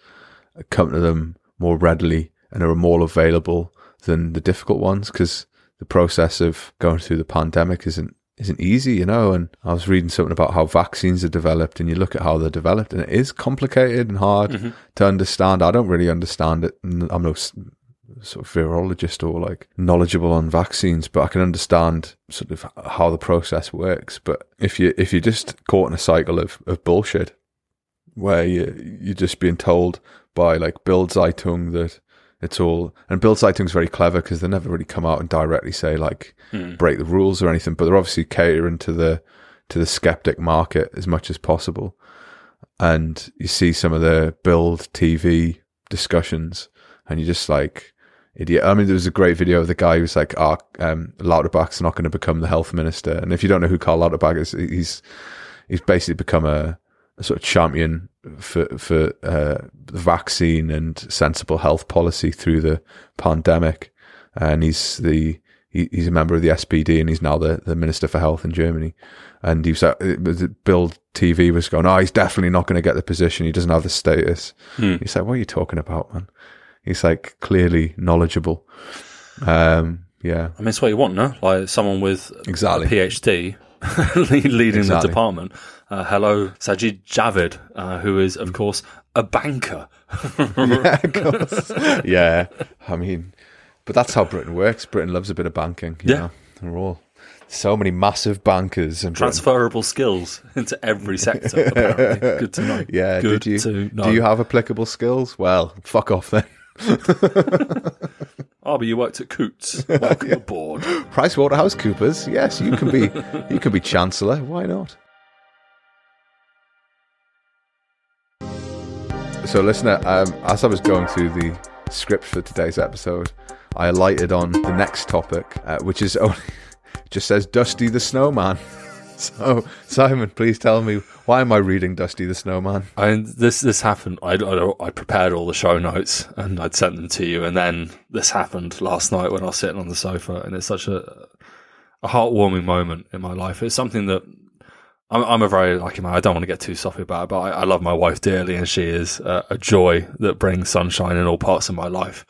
come to them more readily and are more available than the difficult ones because the process of going through the pandemic isn't isn't easy, you know. And I was reading something about how vaccines are developed, and you look at how they're developed, and it is complicated and hard mm-hmm. to understand. I don't really understand it. I'm no sort of virologist or like knowledgeable on vaccines, but I can understand sort of how the process works. But if you if you're just caught in a cycle of, of bullshit, where you you're just being told by like Bild Zeitung that it's all and Bild Zeitung's very clever because they never really come out and directly say like break the rules or anything, but they're obviously catering to the to the skeptic market as much as possible. And you see some of the Bild TV discussions, and you're just like, idiot. I mean, there was a great video of the guy who's like, "Ah, um, Lauterbach's not going to become the health minister." And if you don't know who Karl Lauterbach is, he's he's basically become a, a sort of champion for for uh, the vaccine and sensible health policy through the pandemic. And he's the he, he's a member of the SPD, and he's now the, the minister for health in Germany. And he was, uh, Bild TV was going, oh, he's definitely not going to get the position. He doesn't have the status. He's like, what are you talking about, man? He's like clearly knowledgeable. Um, yeah, I mean, it's what you want, no? Like someone with Exactly. a PhD leading the department. Uh, hello, Sajid Javid, uh, who is, of course, a banker. yeah, of course. yeah. I mean, but that's how Britain works. Britain loves a bit of banking. You Yeah. know? We're all so many massive bankers and Transferable skills into every sector, apparently. Good to know. Yeah, Good did you? to know. Do you have applicable skills? Well, fuck off then. Oh, but you worked at Coutts. Welcome aboard. PricewaterhouseCoopers. Yes, you can be. you can be chancellor. Why not? So, listener, um, as I was going through the script for today's episode, I alighted on the next topic, uh, which is only just says Dusty the Snowman. So, Simon, please tell me why am I reading Dusty the Snowman? And this this happened. I, I I prepared all the show notes and I'd sent them to you, and then this happened last night when I was sitting on the sofa, and it's such a a heartwarming moment in my life. It's something that I'm, I'm a very lucky man. I don't want to get too soppy about it, but I, I love my wife dearly, and she is a, a joy that brings sunshine in all parts of my life.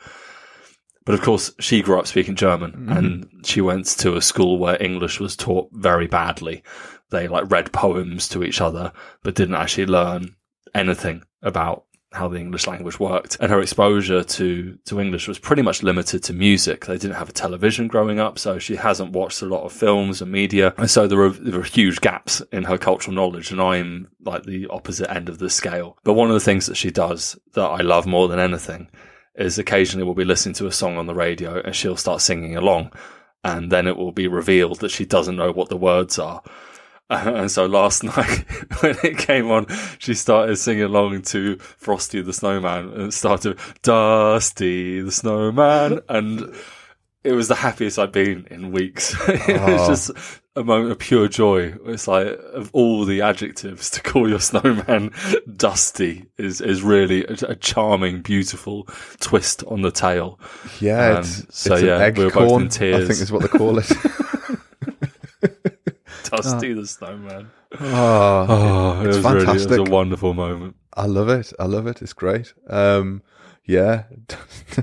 But of course, she grew up speaking German mm-hmm. and she went to a school where English was taught very badly. They like read poems to each other, but didn't actually learn anything about how the English language worked. And her exposure to, to English was pretty much limited to music. They didn't have a television growing up, so she hasn't watched a lot of films and media. And so there are, there are huge gaps in her cultural knowledge, and I'm like the opposite end of the scale. But one of the things that she does that I love more than anything is occasionally we'll be listening to a song on the radio and she'll start singing along. And then it will be revealed that she doesn't know what the words are. and so last night when it came on, she started singing along to Frosty the Snowman and started Dusty the Snowman. And it was the happiest I'd been in weeks. it was Oh. just a moment of pure joy. It's like of all the adjectives to call your snowman dusty is is really a, a charming, beautiful twist on the tail. Yeah, Um, it's, so it's yeah, an egg we were both in corn, I think is what they call it. Dusty the snowman. oh, Oh, it It's was really it was fantastic. a wonderful moment. I love it. I love it. It's great. Um, yeah.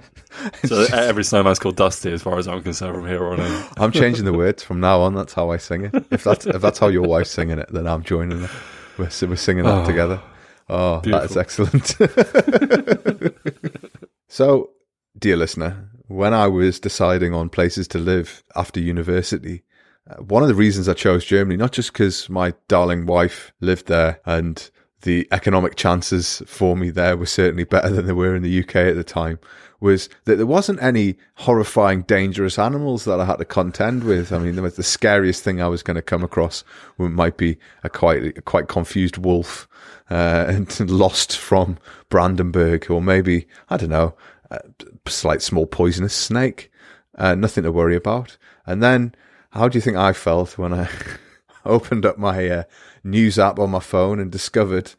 So every snowman's called Dusty, as far as I'm concerned, from here on in. I'm changing the words from now on. That's how I sing it. If that's if that's how your wife's singing it, then I'm joining it. We're, we're singing that Oh, together. Oh, that is excellent. so, dear listener, when I was deciding on places to live after university, uh, one of the reasons I chose Germany, not just because my darling wife lived there and the economic chances for me there were certainly better than they were in the UK at the time, was that there wasn't any horrifying, dangerous animals that I had to contend with. I mean, the, the scariest thing I was going to come across might be a quite a quite confused wolf uh, and lost from Brandenburg, or maybe I don't know, a slight small poisonous snake. Uh, nothing to worry about. And then, how do you think I felt when I opened up my uh, news app on my phone and discovered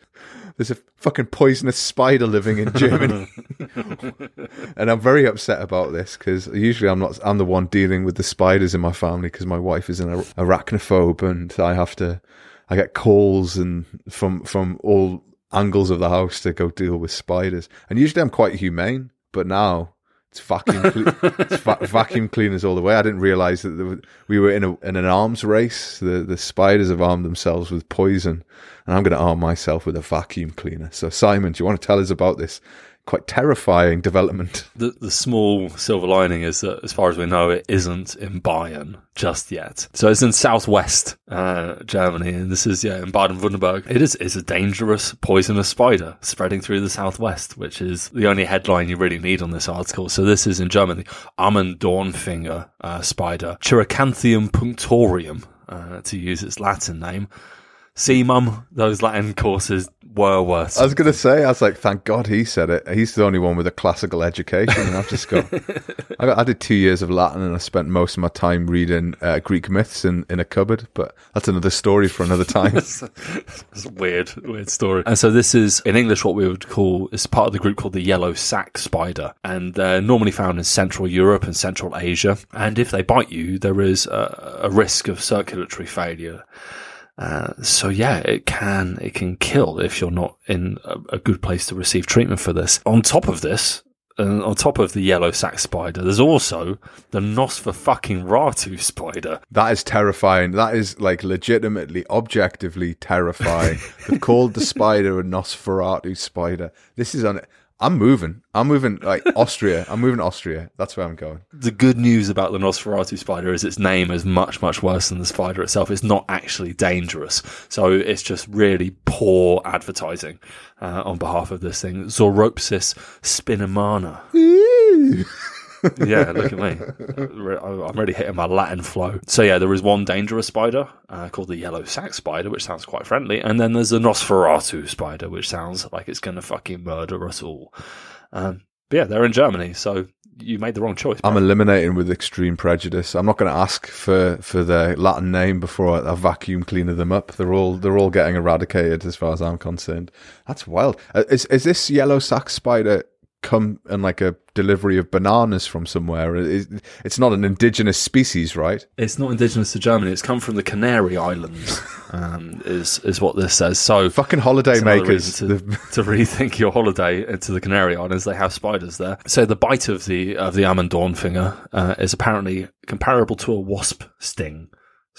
there's a fucking poisonous spider living in Germany? and I'm very upset about this because usually I'm not. I'm the one dealing with the spiders in my family because my wife is an ar- arachnophobe and I have to. I get calls and from from all angles of the house to go deal with spiders. And usually I'm quite humane, but now it's vacuum cle- it's va- vacuum cleaners all the way. I didn't realize that were, we were in a in an arms race. The the spiders have armed themselves with poison, and I'm going to arm myself with a vacuum cleaner. So Simon, do you want to tell us about this quite terrifying development? The, the small silver lining is that, as far as we know, it isn't in Bayern just yet. So it's in southwest uh, Germany, and this is yeah in Baden-Württemberg. It is it's a dangerous, poisonous spider spreading through the southwest, which is the only headline you really need on this article. So this is in Germany, Ammendornfinger uh, spider, Cheiracanthium punctorium, uh, to use its Latin name. See, mum, those Latin courses were worse. I was going to say, I was like, thank God he said it. He's the only one with a classical education, and I've just got. I, got I did two years of Latin, and I spent most of my time reading uh, Greek myths in, in a cupboard. But that's another story for another time. it's a weird, weird story. And so this is in English what we would call it's part of the group called the yellow sac spider, and they're normally found in Central Europe and Central Asia. And if they bite you, there is a, a risk of circulatory failure. Uh, so yeah, it can it can kill if you're not in a, a good place to receive treatment for this. On top of this, and on top of the yellow sac spider, there's also the Nosferfucking spider. That is terrifying. That is like legitimately, objectively terrifying. They've called the spider a Nosferatu spider. This is on. I'm moving. I'm moving like Austria. I'm moving to Austria. That's where I'm going. the good news about the Nosferatu spider is its name is much, much worse than the spider itself. It's not actually dangerous. So it's just really poor advertising uh, on behalf of this thing. Zoropsis spinimana. Yeah, look at me. I'm really hitting my Latin flow. So yeah, there is one dangerous spider uh, called the yellow sac spider, which sounds quite friendly, and then there's the Nosferatu spider, which sounds like it's going to fucking murder us all. Um, but yeah, they're in Germany, so you made the wrong choice. I'm eliminating with extreme prejudice. I'm not going to ask for, for their Latin name before I, I vacuum cleaner them up. They're all they're all getting eradicated as far as I'm concerned. That's wild. Uh, Is is this yellow sac spider come and like a delivery of bananas from somewhere? It's not an indigenous species, right? It's not indigenous to Germany. It's come from the Canary Islands. Um, is is what this says. So Fucking holiday makers. to, to rethink your holiday to the Canary Islands. They have spiders there. So the bite of the of the Ammendornfinger uh, is apparently comparable to a wasp sting.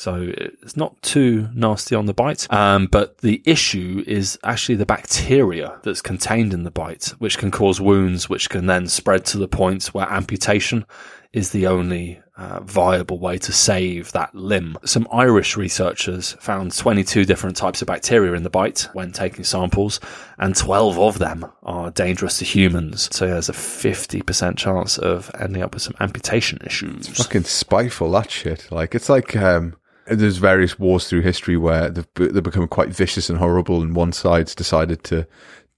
So it's not too nasty on the bite. Um, but the issue is actually the bacteria that's contained in the bite, which can cause wounds, which can then spread to the point where amputation is the only uh, viable way to save that limb. Some Irish researchers found 22 different types of bacteria in the bite when taking samples, and 12 of them are dangerous to humans. So there's a 50% chance of ending up with some amputation issues. fucking spiteful that shit. Like it's like um, there's various wars through history where they've they've become quite vicious and horrible, and one side's decided to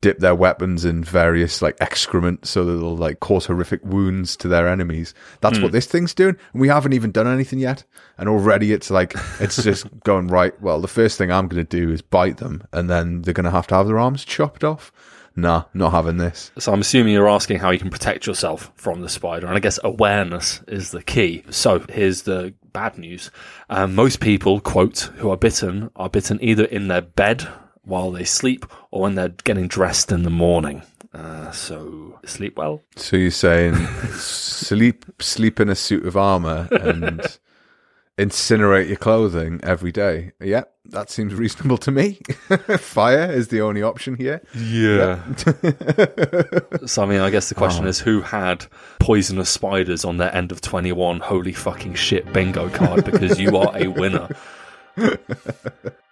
dip their weapons in various like excrement so that they'll like cause horrific wounds to their enemies. That's what hmm. this thing's doing. And we haven't even done anything yet, and already it's like it's just going right. Well, the first thing I'm going to do is bite them, and then they're going to have to have their arms chopped off. Nah, not having this. So I'm assuming you're asking how you can protect yourself from the spider, and I guess awareness is the key. So here's the bad news: um, most people, quote, who are bitten are bitten either in their bed while they sleep or when they're getting dressed in the morning. Uh, so sleep well. So you're saying sleep sleep in a suit of armor and incinerate your clothing every day? Yeah, that seems reasonable to me. Fire is the only option here. Yeah. so I mean, I guess the question oh. is, who had poisonous spiders on their end of 21 holy fucking shit bingo card? Because you are a winner.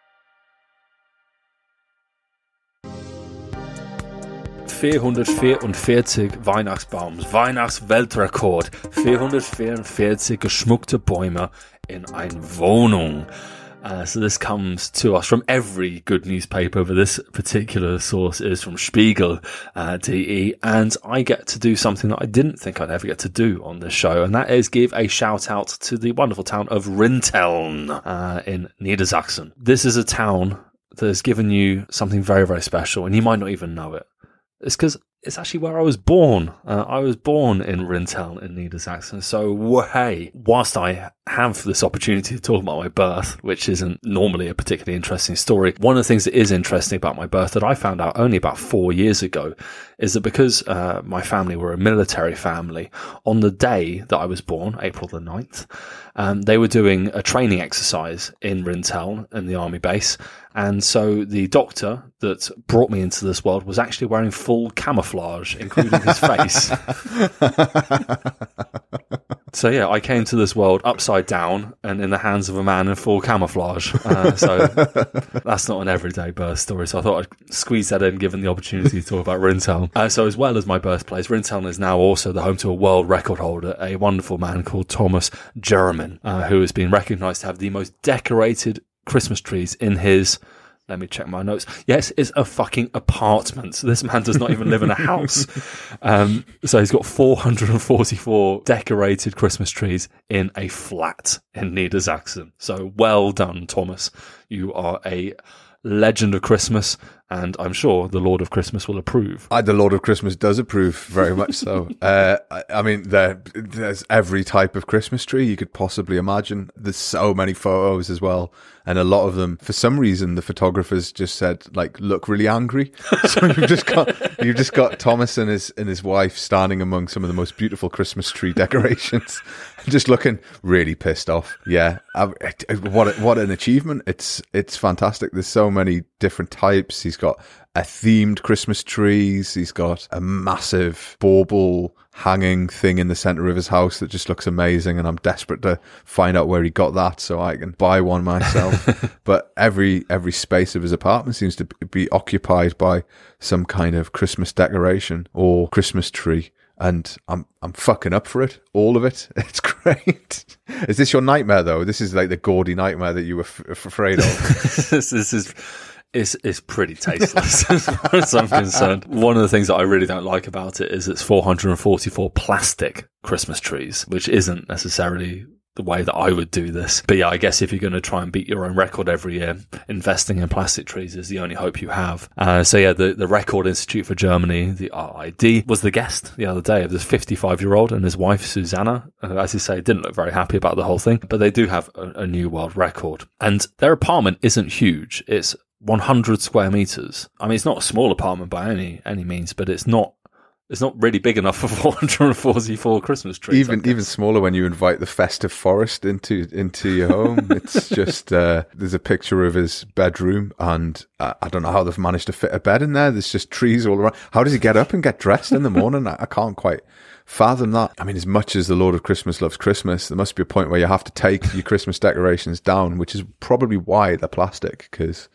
444 Weihnachtsbaums, Weihnachtsweltrekord, 444 geschmückte Bäume in eine Wohnung. Uh, so this comes to us from every good newspaper, but this particular source is from Spiegel uh, DE, and I get to do something that I didn't think I'd ever get to do on this show, and that is give a shout out to the wonderful town of Rinteln uh, in Niedersachsen. This is a town that has given you something very, very special, and you might not even know it. It's because it's actually where I was born. Uh, I was born in Rinteln in Niedersachsen. So, hey, whilst I have this opportunity to talk about my birth, which isn't normally a particularly interesting story, one of the things that is interesting about my birth that I found out only about four years ago is that because uh, my family were a military family, on the day that I was born, April the 9th, um, they were doing a training exercise in Rinteln in the army base. And so the doctor that brought me into this world was actually wearing full camouflage, including his face. So yeah, I came to this world upside down and in the hands of a man in full camouflage. Uh, so that's not an everyday birth story. So I thought I'd squeeze that in, given the opportunity to talk about Rinteln. Uh, so as well as my birthplace, Rinteln is now also the home to a world record holder, a wonderful man called Thomas Jeromin, uh, who has been recognised to have the most decorated Christmas trees in his. Let me check my notes. Yes, it's a fucking apartment. This man does not even live in a house. Um, so he's got 444 decorated Christmas trees in a flat in Niedersachsen. So well done, Thomas. You are a legend of Christmas, and I'm sure the Lord of Christmas will approve. I, the Lord of Christmas does approve very much so. uh, I, I mean, there, there's every type of Christmas tree you could possibly imagine. There's so many photos as well, and a lot of them, for some reason, the photographers just said like look really angry. so you've just got you've just got Thomas and his and his wife standing among some of the most beautiful Christmas tree decorations, just looking really pissed off. Yeah, I, what what an achievement! It's it's fantastic. There's so many different types. He's got a themed Christmas trees. He's got a massive bauble hanging thing in the center of his house that just looks amazing. And I'm desperate to find out where he got that so I can buy one myself. but every, every space of his apartment seems to be occupied by some kind of Christmas decoration or Christmas tree. And I'm I'm fucking up for it, all of it. It's great. Is this your nightmare though? This is like the gaudy nightmare that you were f- afraid of. this, this is It's it's pretty tasteless as far as I'm concerned. One of the things that I really don't like about it is it's 444 plastic Christmas trees, which isn't necessarily the way that I would do this. But yeah, I guess if you're going to try and beat your own record every year, investing in plastic trees is the only hope you have. Uh, so yeah, the, the Record Institute for Germany, the RID, was the guest the other day of this 55 year old and his wife, Susanna. Uh, as you say, didn't look very happy about the whole thing, but they do have a, a new world record. And their apartment isn't huge. It's 100 square meters. I mean, it's not a small apartment by any any means, but it's not it's not really big enough for 444 Christmas trees. Even even smaller when you invite the festive forest into into your home. it's just uh, there's a picture of his bedroom, and uh, I don't know how they've managed to fit a bed in there. There's just trees all around. How does he get up and get dressed in the morning? I, I can't quite fathom that. I mean, as much as the Lord of Christmas loves Christmas, there must be a point where you have to take your Christmas decorations down, which is probably why they're plastic because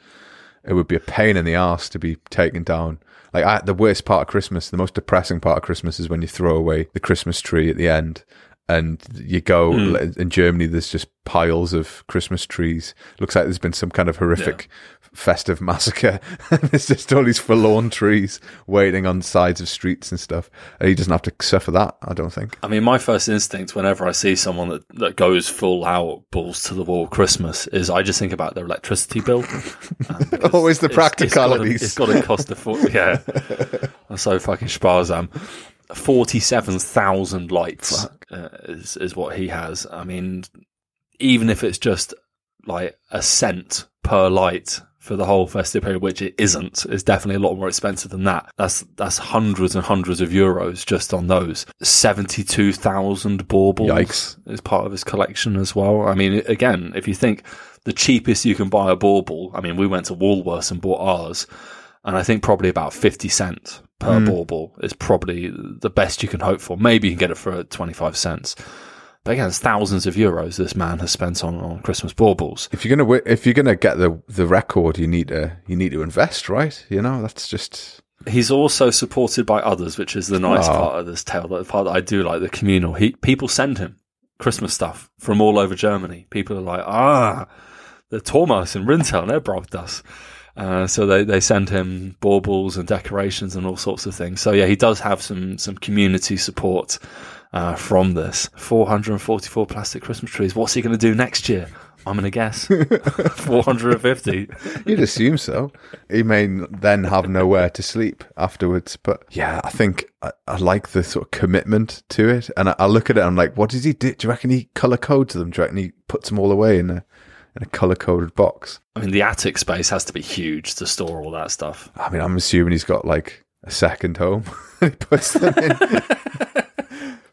it would be a pain in the ass to be taken down. Like I, the worst part of Christmas, the most depressing part of Christmas is when you throw away the Christmas tree at the end, and you go Mm. in Germany. There's just piles of Christmas trees. Looks like there's been some kind of horrific festive massacre. there's just all these forlorn trees waiting on sides of streets and stuff. And he doesn't have to suffer that. I don't think. I mean, my first instinct whenever I see someone that, that goes full out balls to the wall Christmas is I just think about their electricity bill. Always the it's- practicalities. It's got to cost a fortune. Yeah. I'm so fucking sparsam. 47,000 lights uh, is, is what he has. I mean, even if it's just like a cent per light for the whole festive period, which it isn't, it's definitely a lot more expensive than that. That's that's hundreds and hundreds of euros just on those. Seventy-two thousand baubles Yikes. is part of his collection as well. I mean, again, if you think the cheapest you can buy a bauble, I mean, we went to Woolworths and bought ours, and I think probably about fifty cent per bauble is probably the best you can hope for. Maybe you can get it for twenty-five cents. But again, it's thousands of euros this man has spent on, on Christmas baubles. If you're gonna if you're gonna get the the record, you need to you need to invest, right? You know, that's just He's also supported by others, which is the nice Oh. part of this tale. The part that I do like, the communal. He, people send him Christmas stuff from all over Germany. People are like, ah, the Thomas and Rintel, they're brought us. Uh, so they, they send him baubles and decorations and all sorts of things. So yeah, he does have some, some community support, uh, from this. 444 plastic Christmas trees. What's he going to do next year? I'm going to guess 450. you'd assume so. He may then have nowhere to sleep afterwards. But yeah, I think I, I like the sort of commitment to it, and I, I look at it. I'm like, what does he do? Do you reckon he color codes them? Do you reckon he puts them all away in a in a color coded box? I mean, the attic space has to be huge to store all that stuff. I mean, I'm assuming he's got like a second home. he puts them in.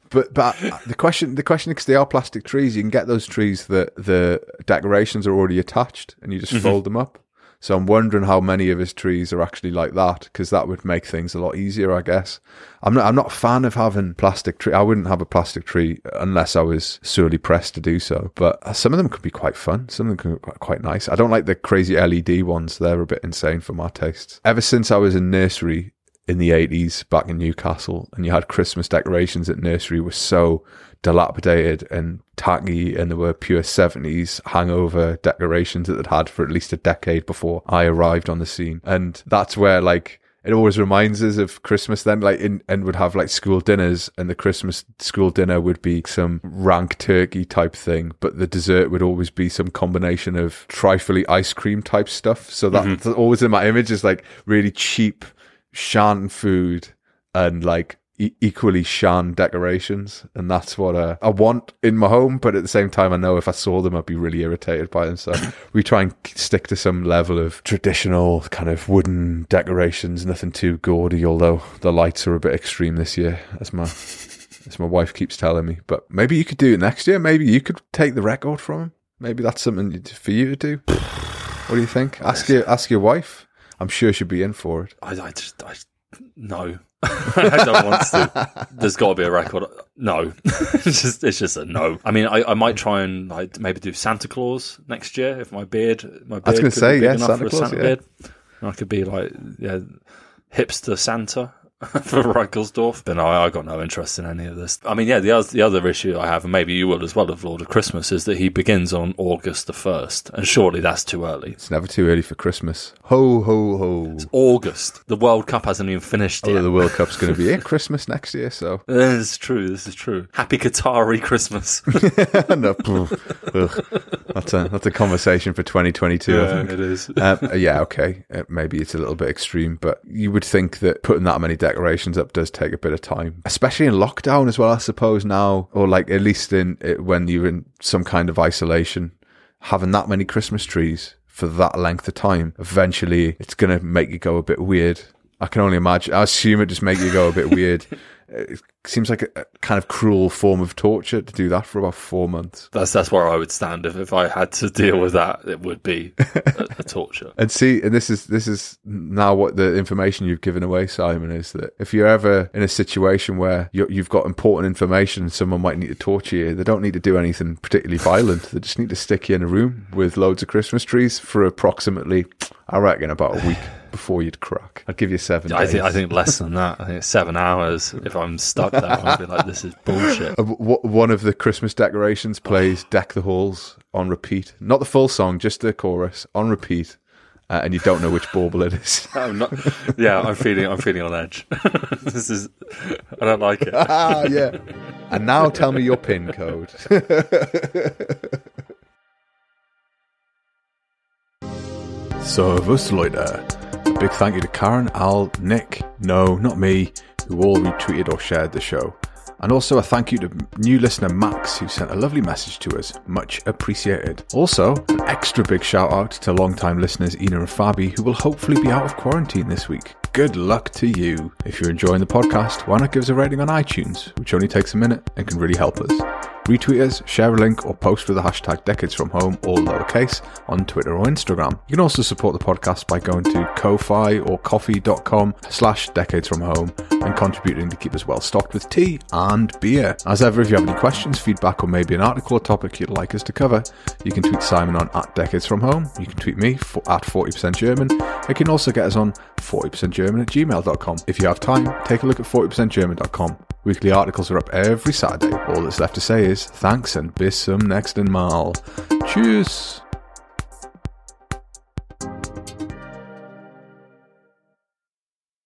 but but uh, the question the question because they are plastic trees, you can get those trees that the decorations are already attached, and you just mm-hmm. fold them up. So I'm wondering how many of his trees are actually like that, because that would make things a lot easier, I guess. I'm not I'm not a fan of having plastic tree. I wouldn't have a plastic tree unless I was sorely pressed to do so. But uh, some of them could be quite fun. Some of them could be quite, quite nice. I don't like the crazy LED ones. They're a bit insane for my tastes. Ever since I was in nursery in the 80s back in Newcastle and you had Christmas decorations at nursery were so dilapidated and tacky and there were pure 70s hangover decorations that they'd had for at least a decade before I arrived on the scene. And that's where like it always reminds us of Christmas then, like in, and would have like school dinners and the Christmas school dinner would be some rank turkey type thing, but the dessert would always be some combination of trifly ice cream type stuff. So that- mm-hmm. that's always in my image is like really cheap shan food and like e- equally shan decorations. And that's what uh, I want in my home. But at the same time, I know if I saw them, I'd be really irritated by them. So we try and stick to some level of traditional kind of wooden decorations, nothing too gaudy, although the lights are a bit extreme this year, as my. As my wife keeps telling me, but maybe you could do it next year. Maybe you could take the record from him. Maybe that's something for you to do. What do you think? Ask your ask your wife. I'm sure she'd be in for it. I, I just, I, no, I don't want to. There's got to be a record. No, it's just, it's just a no. I mean, I, I might try and like maybe do Santa Claus next year if my beard, my beard I was gonna could say, be big yeah, enough Santa for a Claus, Santa yeah. I could be like, yeah, hipster Santa. For Reichelsdorf, but no, I got no interest in any of this. I mean, yeah, the other the other issue I have, and maybe you will as well, of Lord of Christmas, is that he begins on August the first, and surely that's too early. It's never too early for Christmas. Ho ho ho! It's August. The World Cup hasn't even finished yet. the World Cup's going to be at Christmas next year, so This is true. This is true. Happy Qatari Christmas. no, that's a that's a conversation for 2022. I think. it is. um, yeah, okay. Uh, maybe it's a little bit extreme, but you would think that putting that many decorations up does take a bit of time, especially in lockdown as well. I suppose now, or like at least in when you're in some kind of isolation, having that many Christmas trees for that length of time, eventually it's going to make you go a bit weird. I can only imagine. I assume it just make you go a bit weird. It seems like a, kind of cruel form of torture to do that for about four months. That's that's where I would stand if, if I had to deal with that. It would be a, a torture. And see, and this is this is now what the information you've given away, Simon, is that if you're ever in a situation where you you've got important information, and someone might need to torture you. They don't need to do anything particularly violent. They just need to stick you in a room with loads of Christmas trees for approximately, I reckon, about a week before you'd crack. I'd give you seven. I days. think I think less than that. I think it's seven hours. If I'm stuck there, I'd be like, this is bullshit. Uh, w- one of the Christmas decorations plays "Deck the Halls" on repeat. Not the full song, just the chorus on repeat, uh, and you don't know which bauble it is. I'm not. Yeah, I'm feeling. I'm feeling on edge. this is. I don't like it. ah, yeah. And now tell me your pin code. so, was Leute, a big thank you to Karen, Al, Nick, no, not me, who all retweeted or shared the show. And also a thank you to new listener Max, who sent a lovely message to us. Much appreciated. Also, an extra big shout out to long-time listeners Ina and Fabi, who will hopefully be out of quarantine this week. Good luck to you. If you're enjoying the podcast, why not give us a rating on iTunes, which only takes a minute and can really help us. Retweet us, share a link, or post with the hashtag Decades From Home, all lowercase, on Twitter or Instagram. You can also support the podcast by going to ko-fi or coffee.com slash decades from home and contributing to keep us well stocked with tea and beer. As ever, if you have any questions, feedback, or maybe an article or topic you'd like us to cover, you can tweet Simon on at decades from home. You can tweet me for, at 40% German. You can also get us on 40% German at gmail.com. If you have time, take a look at 40%German.com. Weekly articles are up every Saturday. All that's left to say is thanks and bis zum nächsten Mal. Tschüss.